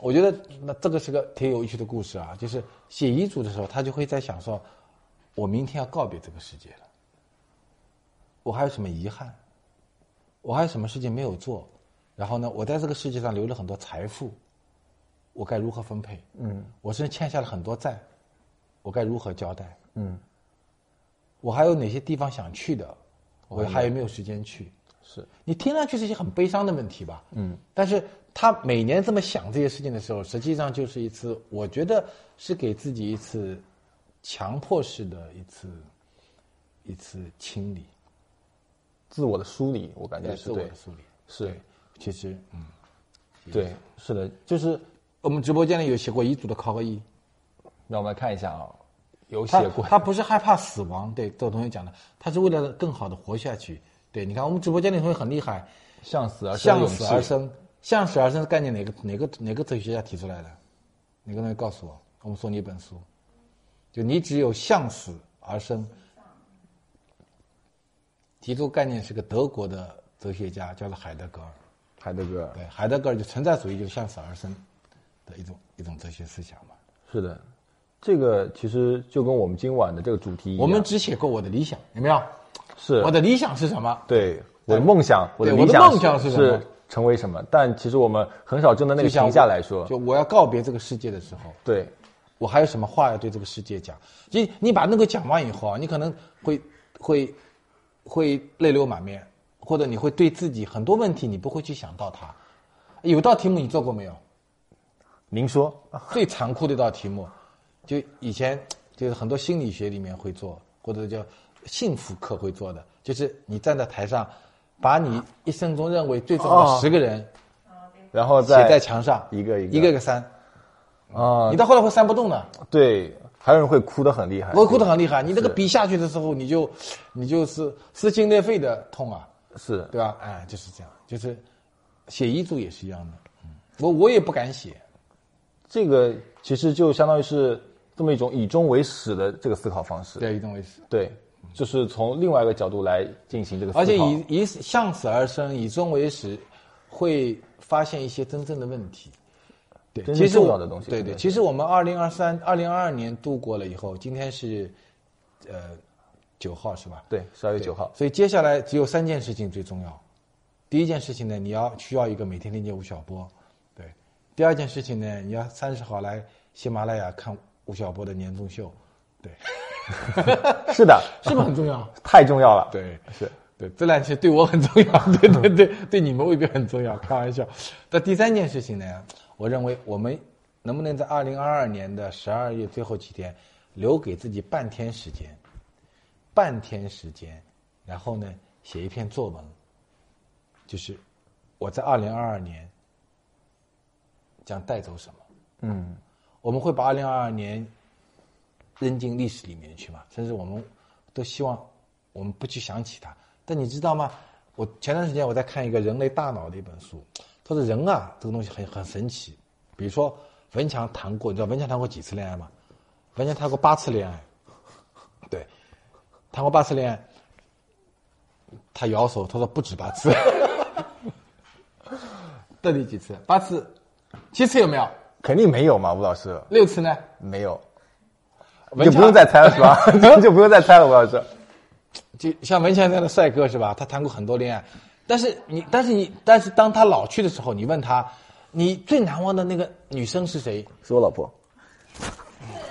我觉得那这个是个挺有趣的故事啊，就是写遗嘱的时候，他就会在想说，我明天要告别这个世界了。我还有什么遗憾？我还有什么事情没有做？然后呢？我在这个世界上留了很多财富，我该如何分配？嗯，我是欠下了很多债，我该如何交代？嗯，我还有哪些地方想去的？我还有没有时间去？是你听上去是一些很悲伤的问题吧？嗯，但是他每年这么想这些事情的时候，实际上就是一次，我觉得是给自己一次强迫式的一次一次清理。自我的梳理，我感觉是对自我的，梳理。是，其实嗯，对，是的，就是我们直播间里有写过遗嘱的，考个一。让我们来看一下啊，有写过，他不是害怕死亡，对，这个同学讲的，他是为了更好的活下去。对，你看我们直播间里同学很厉害，向死而生向，死而生，向死而生的概念哪个哪个哪个哲学家提出来的？哪个同学告诉我？我们送你一本书，就你只有向死而生。提出概念是个德国的哲学家，叫做海德格尔。海德格尔，对，海德格尔就存在主义，就是向死而生的一种一种哲学思想嘛。是的，这个其实就跟我们今晚的这个主题一样，我们只写过我的理想，有没有？是我的理想是什么？对我的梦想，我的对我的理想梦想是什么是成为什么？但其实我们很少真的那个停下来说，就我要告别这个世界的时候，对，我还有什么话要对这个世界讲？你你把那个讲完以后啊，你可能会会会泪流满面，或者你会对自己很多问题你不会去想到它。有道题目你做过没有？您说，<laughs> 最残酷的一道题目，就以前就是很多心理学里面会做，或者叫幸福课会做的，就是你站在台上，把你一生中认为最重要哦的十个人然后写在墙上，一个一个一个一个删，啊你，到后来会删不动的。对，还有人会哭得很厉害，我哭得很厉害，你那个笔下去的时候，你就你就是撕心裂肺的痛啊，是对吧？哎，就是这样，就是写遗嘱也是一样的。嗯，我我也不敢写，这个其实就相当于是这么一种以终为始的这个思考方式，对，以终为始。对，就是从另外一个角度来进行这个思考，而且以以向死而生，以终为始，会发现一些真正的问题。对，其实我重要的东西对对，其实我们二零二三、二零二二年度过了以后，今天是呃九号是吧？对十二月九号，所以接下来只有三件事情最重要。第一件事情呢，你要需要一个每天听见吴晓波，对。第二件事情呢，你要三十号来喜马拉雅看吴晓波的年终秀，对，<laughs> 是的，<laughs> 是不是很重要？<laughs> 太重要了，对，是对，这两件对我很重要，对对对，对你们未必很重要，开玩笑。但第三件事情呢，我认为我们能不能在二零二二年的十二月最后几天，留给自己半天时间，半天时间，然后呢写一篇作文，就是我在二零二二年将带走什么。嗯，我们会把二零二二年扔进历史里面去嘛？甚至我们都希望我们不去想起它。但你知道吗？我前段时间我在看一个人类大脑的一本书，他说人啊这个东西很很神奇。比如说文强谈过，你知道文强谈过几次恋爱吗？文强谈过八次恋爱，对，谈过八次恋爱。他摇手，他说不止八次。<laughs> 到底几次？八次？七次有没有？肯定没有嘛，吴老师六次呢？没有，就不用再猜了是吧？<laughs> 就不用再猜了，吴老师。就像文强这样的帅哥是吧？他谈过很多恋爱，但是你，但是你，但是当他老去的时候，你问他，你最难忘的那个女生是谁？是我老婆。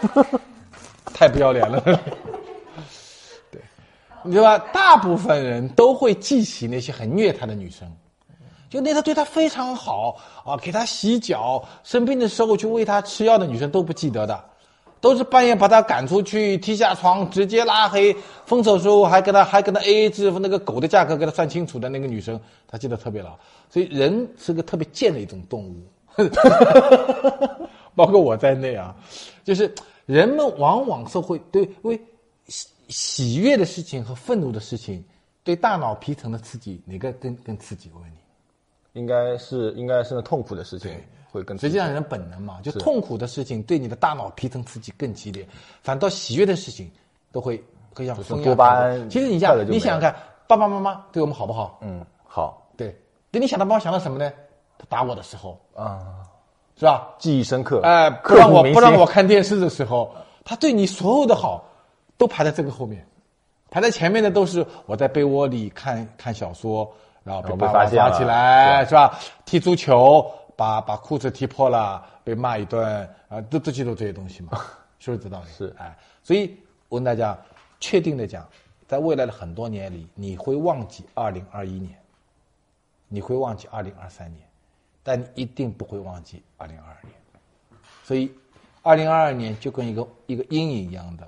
<laughs> 太不要脸了。<laughs> 对，你知道吧？大部分人都会记起那些很虐他的女生，就那个对他非常好啊，给他洗脚，生病的时候去喂他吃药的女生都不记得的，都是半夜把他赶出去，踢下床，直接拉黑，分手时候还跟他还跟他 A A 制，那个狗的价格给他算清楚的那个女生，他记得特别牢。所以人是个特别贱的一种动物。<laughs> 包括我在内啊，就是人们往往是会对为喜喜悦的事情和愤怒的事情，对大脑皮层的刺激哪个更更刺激？我问你，应该是应该是那痛苦的事情会更实际上人本能嘛，就痛苦的事情对你的大脑皮层刺激更激烈，反倒喜悦的事情都会会像多巴胺其实你想快乐就没有你想想看，爸爸妈妈对我们好不好？嗯好。对，等你想到爸妈想到什么呢？他打我的时候。啊，是吧？记忆深刻。哎，不让我不让我看电视的时候，他对你所有的好，都排在这个后面，排在前面的都是我在被窝里看看小说，然后被爸爸抓起来，是吧？踢足球，把把裤子踢破了，被骂一顿，啊，都都记住这些东西嘛，<laughs> 是不是这道理？是哎，所以我跟大家确定的讲，在未来的很多年里，你会忘记二零二一年，你会忘记二零二三年，但你一定不会忘记二零二二年。所以，二零二二年就跟一个一个阴影一样的，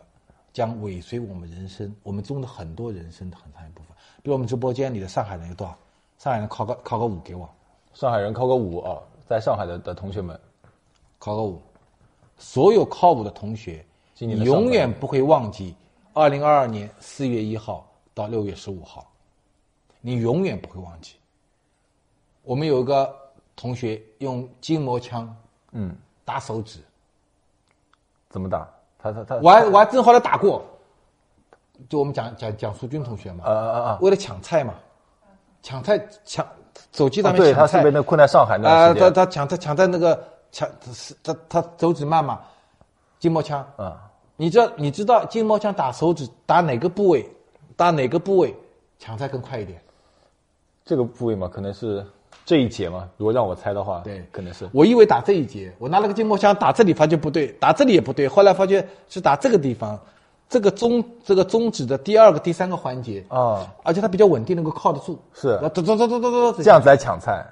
将尾随我们人生，我们中的很多人生的很长一部分。比如我们直播间里的上海人有多少？上海人考个考个五给我，上海人考个五啊，在上海的的同学们，考个五。所有考五的同学，你今年永远不会忘记二零二二年四月一号到六月十五号，你永远不会忘记。我们有一个同学用筋膜枪嗯，打手指，怎么打？他他他，我还我还正好来打过。就我们讲讲讲苏军同学嘛，啊啊啊，为了抢菜嘛，抢菜抢手机上面对他是被那困在上海那啊，他他抢他抢在那个抢是他他手指慢嘛，筋膜枪，啊，你知道你知道筋膜枪打手指打哪个部位，打哪个部位抢菜更快一点？这个部位嘛，可能是这一节嘛。如果让我猜的话，对可能是我以为打这一节，我拿了个筋膜枪打这里，发觉不对，打这里也不对，后来发觉是打这个地方，这个中这个中指的第二个、第三个环节，啊，而且它比较稳定，能够靠得住。是走走走走走走，这样子来抢菜，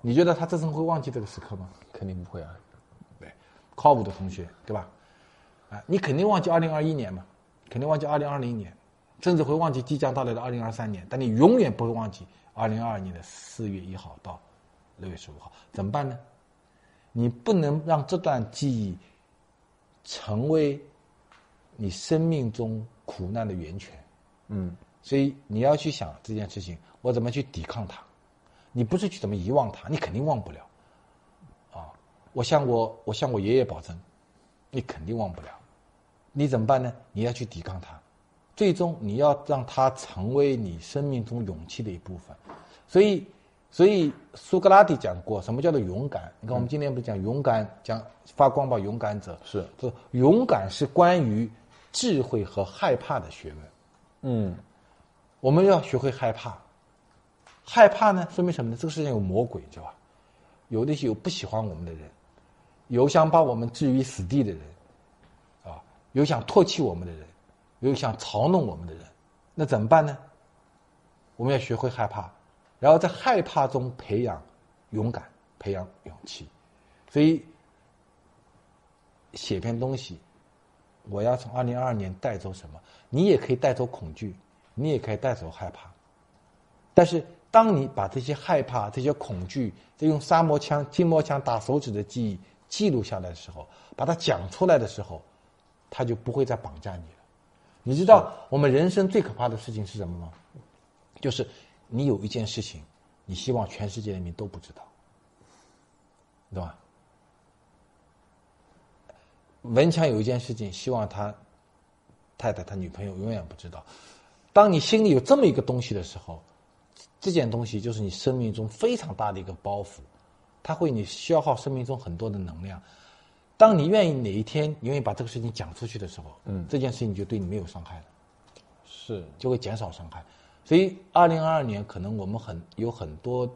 你觉得他这次会忘记这个时刻吗？肯定不会啊。对，靠谱的同学，对吧？啊，你肯定忘记二零二一年嘛，肯定忘记二零二零年，甚至会忘记即将到来的二零二三年，但你永远不会忘记二零二二年的四月一号到六月十五号。怎么办呢？你不能让这段记忆成为你生命中苦难的源泉。嗯，所以你要去想这件事情，我怎么去抵抗它？你不是去怎么遗忘它，你肯定忘不了。啊，我向我我向我爷爷保证，你肯定忘不了。你怎么办呢？你要去抵抗它，最终你要让它成为你生命中勇气的一部分。所以，所以苏格拉底讲过，什么叫做勇敢？你看，我们今天不是讲勇敢，讲发光吧，勇敢者是，说勇敢是关于智慧和害怕的学问。嗯，我们要学会害怕。害怕呢，说明什么呢？这个世界上有魔鬼，知道吧？有那些有不喜欢我们的人，有想把我们置于死地的人，啊，有想唾弃我们的人，有想嘲弄我们的人。那怎么办呢？我们要学会害怕，然后在害怕中培养勇敢，培养勇气。所以写篇东西，我要从二零二二年带走什么？你也可以带走恐惧，你也可以带走害怕。但是，当你把这些害怕、这些恐惧，再用沙漠枪、筋膜枪打手指的记忆记录下来的时候，把它讲出来的时候，它就不会再绑架你了。你知道我们人生最可怕的事情是什么吗？就是你有一件事情，你希望全世界人民都不知道，对吧？文强有一件事情，希望他太太、他女朋友永远不知道。当你心里有这么一个东西的时候，这件东西就是你生命中非常大的一个包袱，它会你消耗生命中很多的能量。当你愿意哪一天你愿意把这个事情讲出去的时候，嗯这件事情就对你没有伤害了。是，就会减少伤害。所以，二零二二年可能我们很有很多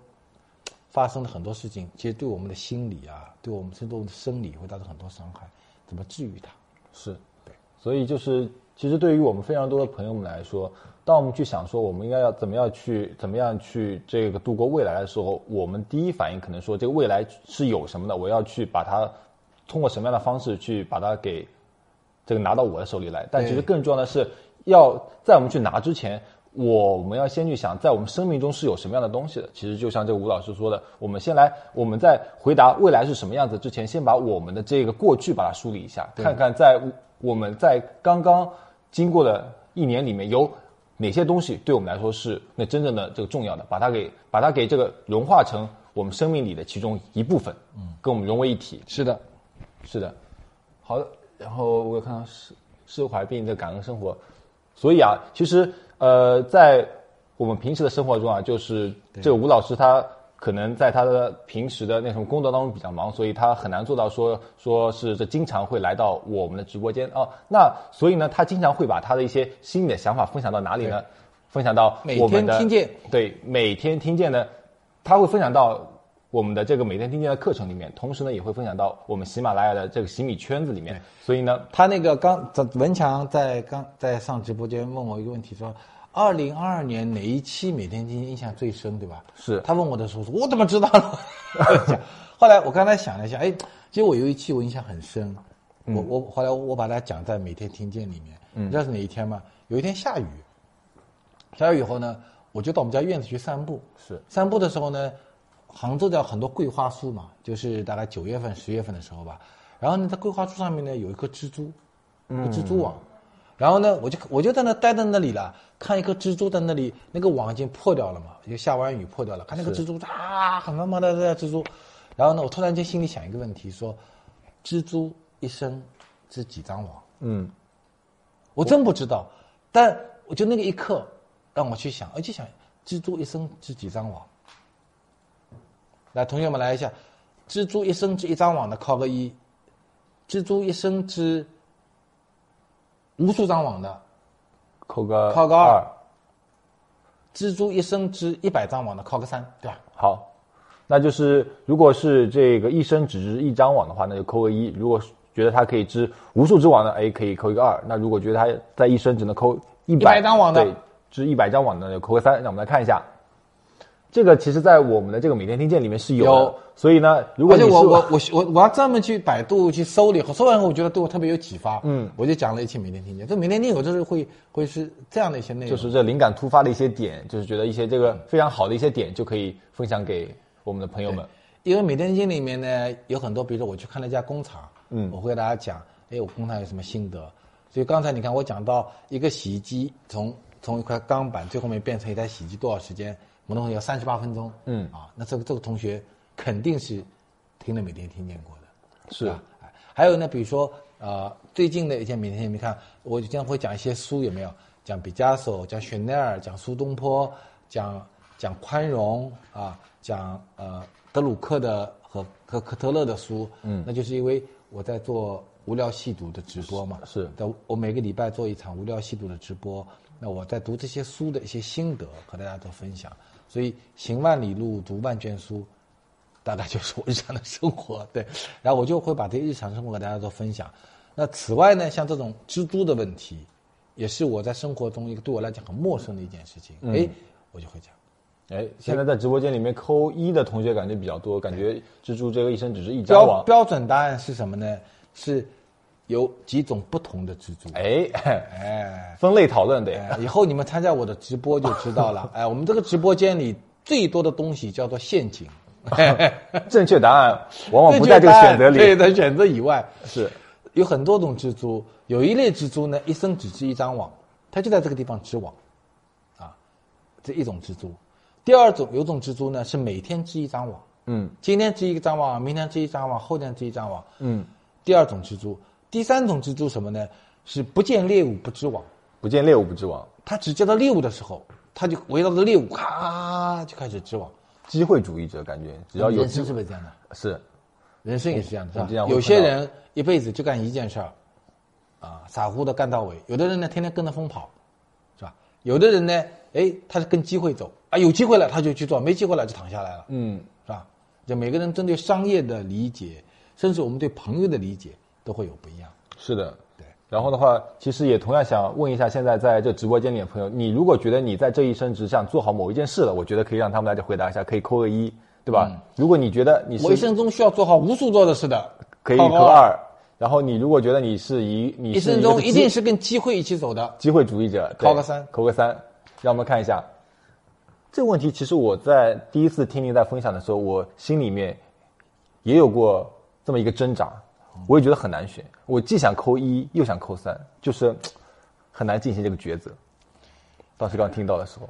发生的很多事情，其实对我们的心理啊，对我们甚至我们的生理会造成很多伤害。怎么治愈它？是，对，所以就是，其实对于我们非常多的朋友们来说，当我们去想说我们应该要怎么样去怎么样去这个度过未来的时候，我们第一反应可能说这个未来是有什么的，我要去把它通过什么样的方式去把它给这个拿到我的手里来。但其实更重要的是，要在我们去拿之前。我们要先去想，在我们生命中是有什么样的东西的。其实就像这个吴老师说的，我们先来，我们在回答未来是什么样子之前，先把我们的这个过去把它梳理一下，看看在我们在刚刚经过的一年里面有哪些东西对我们来说是那真正的这个重要的，把它给把它给这个融化成我们生命里的其中一部分，嗯，跟我们融为一体。是的，是的，好的。然后我有看到释释怀并的感恩生活，所以啊，其实呃，在我们平时的生活中啊，就是这个吴老师他可能在他的平时的那种工作当中比较忙，所以他很难做到说说是这经常会来到我们的直播间啊。那所以呢，他经常会把他的一些心里的想法分享到哪里呢？分享到每我们的天听见对每天听见的，他会分享到我们的这个每天听见的课程里面，同时呢也会分享到我们喜马拉雅的这个洗米圈子里面。所以呢，他那个刚这文强在刚在上直播间问我一个问题，说二零二二年哪一期每天听见印象最深，对吧？是他问我的时候，说我怎么知道了？<laughs> 后来我刚才想了一下，哎，其实我有一期我印象很深，我我后来我把它讲在每天听见里面，你知道是哪一天吗？有一天下雨，下雨以后呢，我就到我们家院子去散步。是散步的时候呢，杭州的很多桂花树嘛，就是大概九月份、十月份的时候吧。然后呢，在桂花树上面呢有一颗蜘蛛，一个蜘蛛网。然后呢，我就我就在那待在那里了，看一颗蜘蛛在那里，那个网已经破掉了嘛，就下完雨破掉了。看那个蜘蛛啊，很忙忙的在蜘蛛。然后呢，我突然间心里想一个问题，说，蜘蛛一生织几张网？嗯，我真不知道。但我就那个一刻，让我去想，而且想蜘蛛一生织几张网。来，同学们来一下，蜘蛛一生织一张网的扣个一，蜘蛛一生织无数张网的扣个扣个二。二，蜘蛛一生织一百张网的扣个三，对吧？好，那就是如果是这个一生只织一张网的话，那就扣个一；如果觉得它可以织无数只网的，哎，可以扣一个二。那如果觉得它在一生只能扣一100张网的。对，织一百张网的，就扣个三。让我们来看一下，这个其实在我们的这个每天听见里面是有，有所以呢，如果而且你是我我我我我要专门去百度去搜了以后，搜完以后我觉得对我特别有启发，嗯，我就讲了一期每天听见。这每天听见，我就是会会是这样的一些内容，就是这灵感突发的一些点，就是觉得一些这个非常好的一些点，就可以分享给我们的朋友们。因为每天听见里面呢有很多，比如说我去看了一家工厂，嗯我会给大家讲，哎，我工厂有什么心得。所以刚才你看我讲到一个洗衣机从从一块钢板最后面变成一台洗衣机多少时间？我同学要三十八分钟，嗯。啊，那这个这个同学肯定是听了每天听见过的，是。吧？哎还有呢，比如说呃，最近的一些每天你看，我经常会讲一些书，有没有？讲毕加索，讲雪奈尔，讲苏东坡，讲讲宽容啊，讲呃德鲁克的和和科特勒的书，嗯。那就是因为我在做无聊细读的直播嘛，是在我每个礼拜做一场无聊细读的直播，那我在读这些书的一些心得和大家做分享，所以行万里路，读万卷书，大概就是我日常的生活，对，然后我就会把这些日常生活给大家做分享。那此外呢，像这种蜘蛛的问题，也是我在生活中一个对我来讲很陌生的一件事情，哎、我就会讲。哎，现在在直播间里面扣一的同学感觉比较多，感觉蜘蛛这个一生只是一张标网。标准答案是什么呢？是有几种不同的蜘蛛。哎，哎，分类讨论的。哎以后你们参加我的直播就知道了。<laughs> 哎，我们这个直播间里最多的东西叫做陷阱，<laughs> 正确答案往往不在这个选择里对，里。在选择以外，是，有很多种蜘蛛，有一类蜘蛛呢，一生只织一张网，它就在这个地方织网，啊，这一种蜘蛛。第二种有种蜘蛛呢是每天织一张网，嗯今天织一张网，明天织一张网，后天织一张网。嗯，第二种蜘蛛，第三种蜘蛛什么呢？是不见猎物不织网，不见猎物不织网，它只见到猎物的时候，它就围绕着猎物咔就开始织网。机会主义者感觉只要有人机生是不是这样的？是人生也是这样的，是吧你这样？会有些人一辈子就干一件事儿，啊，傻乎的干到尾；有的人呢，天天跟着风跑，是吧？有的人呢，哎，他是跟机会走啊，有机会了他就去做，没机会了就躺下来了，嗯是吧？就每个人针对商业的理解，甚至我们对朋友的理解都会有不一样。是的。对。然后的话，其实也同样想问一下，现在在这直播间里的朋友，你如果觉得你在这一生只想做好某一件事了，我觉得可以让他们来这回答一下，可以扣个一，对吧？如果你觉得你是我一生中需要做好无数做的事的，可以扣二，然后你如果觉得你是一你一是生中一定是跟机会一起走的。机会主义者，扣个三扣个三。让我们看一下这个问题。其实我在第一次听您在分享的时候，我心里面也有过这么一个挣扎，我也觉得很难选。我既想扣一，又想扣三，就是很难进行这个抉择。当时刚听到的时候，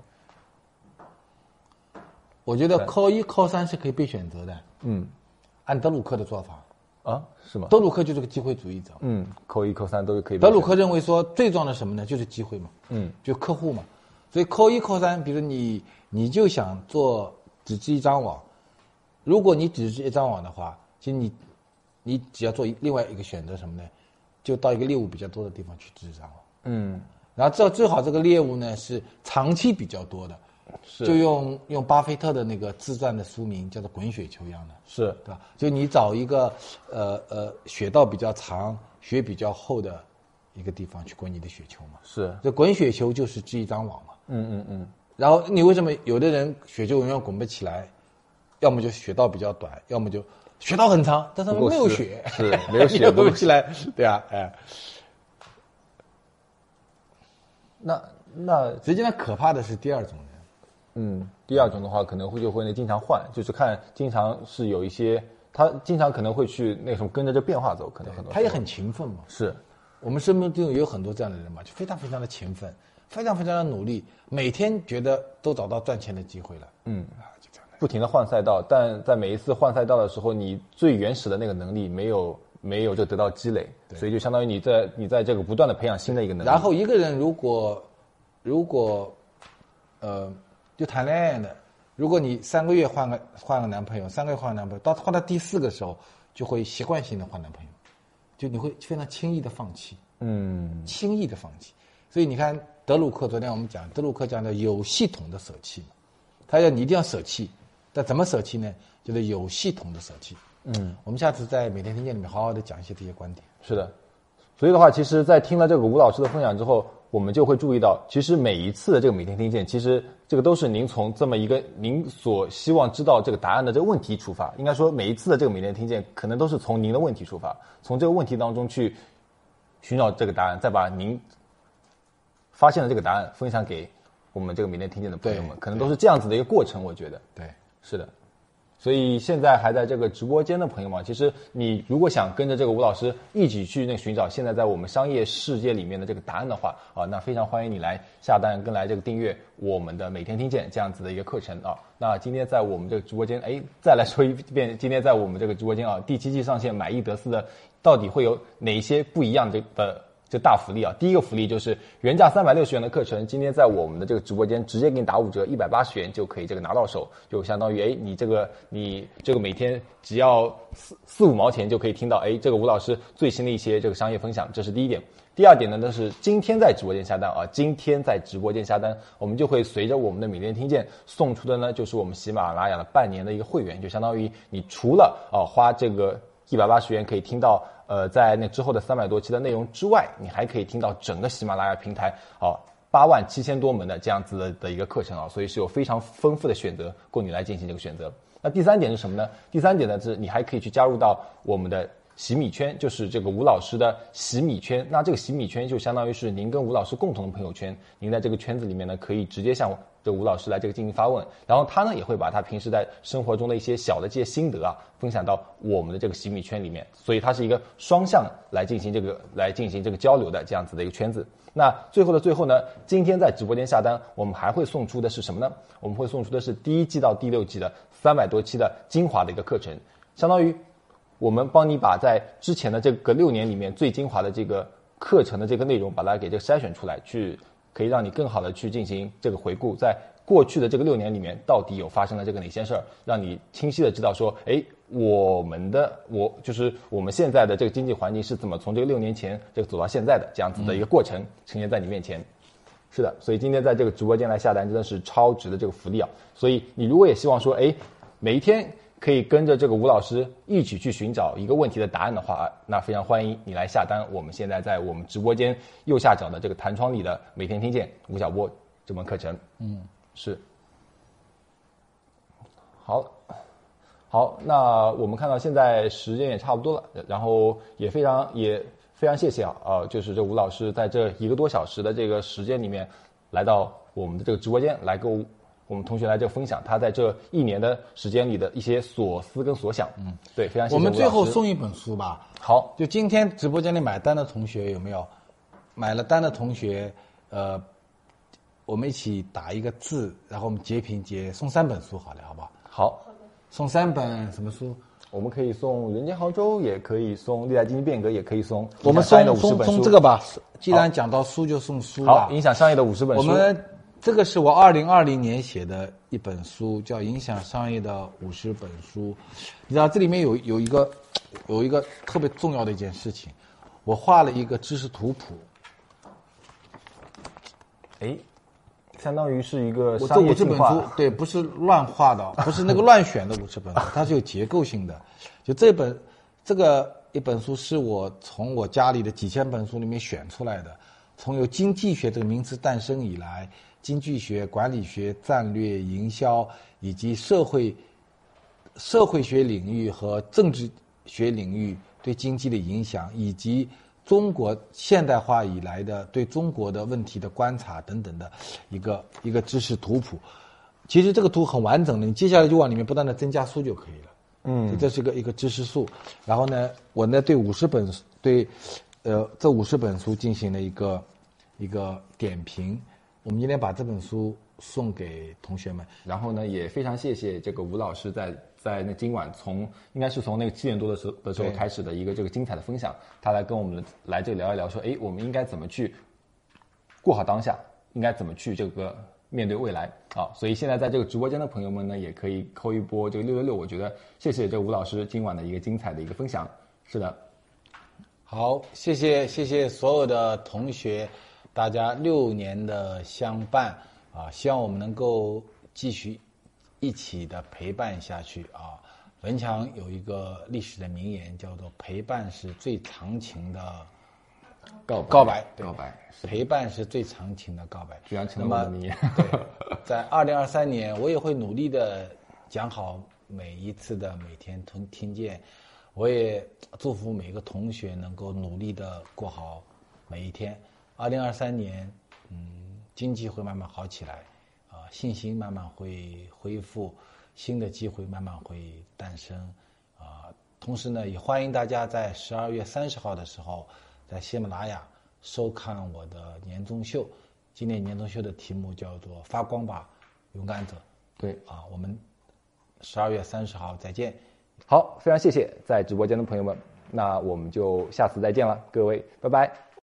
我觉得扣一扣三是可以被选择的。嗯，按德鲁克的做法，啊，是吗？德鲁克就是个机会主义者。嗯，扣一扣三都是可以德鲁克认为说，最重要的什么呢？就是机会嘛，嗯，就客户嘛。所以扣一扣三，比如你你就想做只织一张网，如果你只织一张网的话，其实你你只要做一另外一个选择什么呢？就到一个猎物比较多的地方去织一张网，嗯，然后这最好这个猎物呢是长期比较多的，是就用用巴菲特的那个自传的书名叫做“滚雪球”一样的，是对吧？就你找一个呃呃雪道比较长、雪比较厚的一个地方去滚你的雪球嘛。是，这滚雪球就是织一张网嘛。嗯嗯嗯，然后你为什么有的人雪球永远滚不起来？要么就雪道比较短，要么就雪道很长，但上面不够湿没有雪，是没有雪你 <laughs> 也不够滚不起来，对啊，哎。那那实际上可怕的是第二种人，嗯，第二种的话可能会就会那经常换，就是看经常是有一些他经常可能会去那种跟着这变化走，可能很多他也很勤奋嘛。是我们身边就有很多这样的人嘛，就非常非常的勤奋，非常非常的努力，每天觉得都找到赚钱的机会了。嗯。不停的换赛道，但在每一次换赛道的时候，你最原始的那个能力没有没有就得到积累，所以就相当于你在你在这个不断的培养新的一个能力。然后一个人如果如果呃就谈恋爱的，如果你三个月换个换个男朋友，三个月换个男朋友，到换到第四个时候，就会习惯性的换男朋友，就你会非常轻易的放弃，嗯轻易的放弃。所以你看德鲁克，昨天我们讲德鲁克讲的有系统的舍弃嘛，他要你一定要舍弃，但怎么舍弃呢？就是有系统的舍弃。嗯，我们下次在每天听见里面好好的讲一些这些观点。是的。所以的话，其实，在听了这个吴老师的分享之后，我们就会注意到，其实每一次的这个每天听见，其实这个都是您从这么一个您所希望知道这个答案的这个问题出发。应该说，每一次的这个每天听见，可能都是从您的问题出发，从这个问题当中去寻找这个答案，再把您发现的这个答案分享给我们这个每天听见的朋友们，可能都是这样子的一个过程。我觉得，对，是的，所以现在还在这个直播间的朋友们，其实你如果想跟着这个吴老师一起去那寻找现在在我们商业世界里面的这个答案的话啊，那非常欢迎你来下单跟来这个订阅我们的每天听见这样子的一个课程啊。那今天在我们这个直播间，哎，再来说一遍，<laughs> 今天在我们这个直播间啊，第七季上线买一得四的，到底会有哪些不一样的这大福利啊！第一个福利就是原价三百六十元的课程，今天在我们的这个直播间直接给你打五折，一百八十元就可以这个拿到手，就相当于哎，你这个你这个每天只要四四五毛钱就可以听到哎，这个吴老师最新的一些这个商业分享，这是第一点。第二点呢，那是今天在直播间下单啊，今天在直播间下单，我们就会随着我们的每天听见送出的呢，就是我们喜马拉雅的半年的一个会员，就相当于你除了啊花这个一百八十元可以听到。呃，在那之后的三百多期的内容之外，你还可以听到整个喜马拉雅平台啊八万七千多门的这样子的的一个课程啊，所以是有非常丰富的选择供你来进行这个选择。那第三点是什么呢？第三点呢是你还可以去加入到我们的洗米圈，就是这个吴老师的洗米圈。那这个洗米圈就相当于是您跟吴老师共同的朋友圈，您在这个圈子里面呢可以直接向这吴老师来这个进行发问，然后他呢也会把他平时在生活中的一些小的这些心得啊分享到我们的这个洗米圈里面，所以它是一个双向来进行这个来进行这个交流的这样子的一个圈子。那最后的最后呢，今天在直播间下单，我们还会送出的是什么呢？我们会送出的是第一季到第六季的三百多期的精华的一个课程，相当于我们帮你把在之前的这个六年里面最精华的这个课程的这个内容，把它给这个筛选出来，去可以让你更好的去进行这个回顾，在过去的这个六年里面，到底有发生了这个哪些事儿，让你清晰的知道说，哎，我们的我就是我们现在的这个经济环境是怎么从这个六年前这个走到现在的这样子的一个过程呈现在你面前。是的，所以今天在这个直播间来下单真的是超值的这个福利啊！所以你如果也希望说，哎，每一天可以跟着这个吴老师一起去寻找一个问题的答案的话，那非常欢迎你来下单。我们现在在我们直播间右下角的这个弹窗里的每天听见吴晓波这门课程，嗯，是。好，好，那我们看到现在时间也差不多了，然后也非常也非常谢谢啊，呃，就是这吴老师在这一个多小时的这个时间里面，来到我们的这个直播间来跟我我们同学来这分享他在这一年的时间里的一些所思跟所想。嗯，对，非常谢谢我们最后送一本书吧。好，就今天直播间里买单的同学有没有？买了单的同学，呃，我们一起打一个字，然后我们截屏截送三本书，好了，好不好？好，送三本什么书？我们可以送《人间杭州》，也可以送《历代经济变革》，也可以送我们影响商业的送送五十本书。送这个吧。既然讲到书，就送书吧好，。影响商业的五十本书。我们这个是我二零二零年写的一本书，叫《影响商业的五十本书》。你知道这里面有有一个有一个特别重要的一件事情，我画了一个知识图谱。哎，相当于是一个我这五十本书，对，不是乱画的，<laughs> 不是那个乱选的五十本书，它是有结构性的。就这本这个一本书是我从我家里的几千本书里面选出来的。从有经济学这个名词诞生以来，经济学、管理学、战略、营销以及社会社会学领域和政治学领域对经济的影响，以及中国现代化以来的对中国的问题的观察等等的一个一个知识图谱。其实这个图很完整的，你接下来就往里面不断的增加书就可以了。嗯，这是个一个知识树。然后呢，我呢对五十本对，呃，这五十本书进行了一个一个点评。我们今天把这本书送给同学们。然后呢，也非常谢谢这个吴老师在在那今晚从应该是从那个七点多的时候的时候开始的一个这个精彩的分享，他来跟我们来这聊一聊，说哎，我们应该怎么去过好当下，应该怎么去这个。面对未来啊，所以现在在这个直播间的朋友们呢，也可以扣一波这个六六六。我觉得谢谢这吴老师今晚的一个精彩的一个分享。是的，好，谢谢谢谢所有的同学，大家六年的相伴啊，希望我们能够继续一起的陪伴下去啊。文强有一个历史的名言，叫做“陪伴是最长情的”。告告白，告白，陪伴是最长情的告白。居然成了你。<laughs> <laughs> 在二零二三年，我也会努力的讲好每一次的每天听听见。我也祝福每个同学能够努力的过好每一天。二零二三年，嗯，经济会慢慢好起来，啊，信心慢慢会恢复，新的机会慢慢会诞生，啊，同时呢，也欢迎大家在十二月三十号的时候。在喜马拉雅收看我的年终秀，今年年终秀的题目叫做“发光吧，勇敢者”。对啊，我们十二月三十号再见。好，非常谢谢在直播间的朋友们，那我们就下次再见了，各位，拜拜。